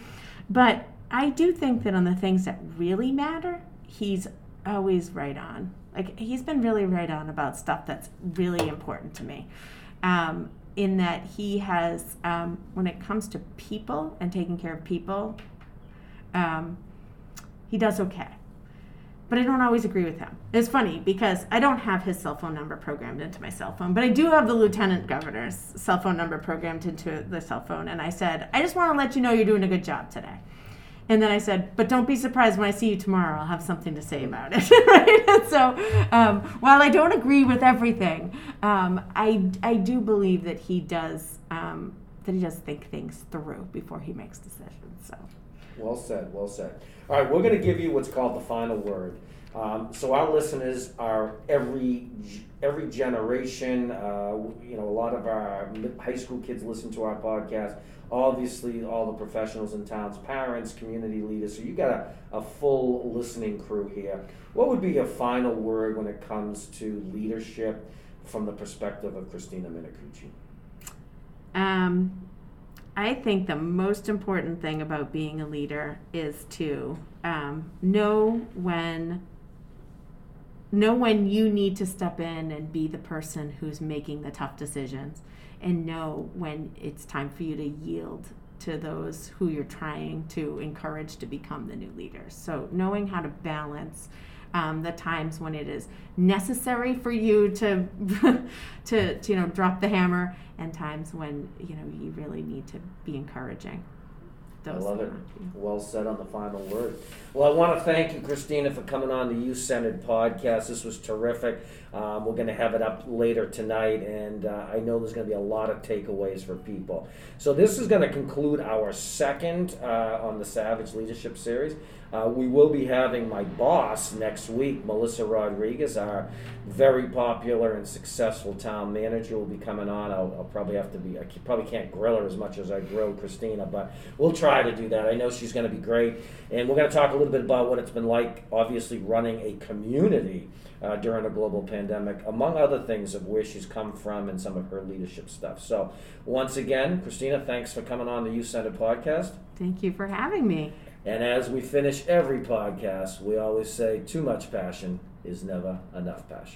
But I do think that on the things that really matter, he's always right on. Like, he's been really right on about stuff that's really important to me. Um, in that he has, um, when it comes to people and taking care of people, um, he does okay. But I don't always agree with him. It's funny because I don't have his cell phone number programmed into my cell phone, but I do have the lieutenant governor's cell phone number programmed into the cell phone. And I said, I just want to let you know you're doing a good job today. And then I said, but don't be surprised when I see you tomorrow. I'll have something to say about it. right? And so, um, while I don't agree with everything, um, I, I do believe that he does um, that he does think things through before he makes decisions. So. Well said. Well said. All right, we're going to give you what's called the final word. Um, so our listeners are every every generation. Uh, you know, a lot of our high school kids listen to our podcast obviously all the professionals in town's parents, community leaders. So you got a, a full listening crew here. What would be your final word when it comes to leadership from the perspective of Christina Minicucci? Um, I think the most important thing about being a leader is to um, know when know when you need to step in and be the person who's making the tough decisions and know when it's time for you to yield to those who you're trying to encourage to become the new leaders. So, knowing how to balance um, the times when it is necessary for you to, to, to, you know, drop the hammer, and times when you know you really need to be encouraging. I love it. Well said on the final word. Well, I want to thank you, Christina, for coming on the Youth Centered podcast. This was terrific. Um, we're going to have it up later tonight, and uh, I know there's going to be a lot of takeaways for people. So, this is going to conclude our second uh, on the Savage Leadership Series. Uh, we will be having my boss next week, Melissa Rodriguez, our very popular and successful town manager, will be coming on. I'll, I'll, probably have to be, I probably can't grill her as much as I grill Christina, but we'll try to do that. I know she's going to be great. And we're going to talk a little bit about what it's been like, obviously, running a community uh, during a global pandemic, among other things of where she's come from and some of her leadership stuff. So, once again, Christina, thanks for coming on the Youth Center podcast. Thank you for having me. And as we finish every podcast, we always say too much passion is never enough passion.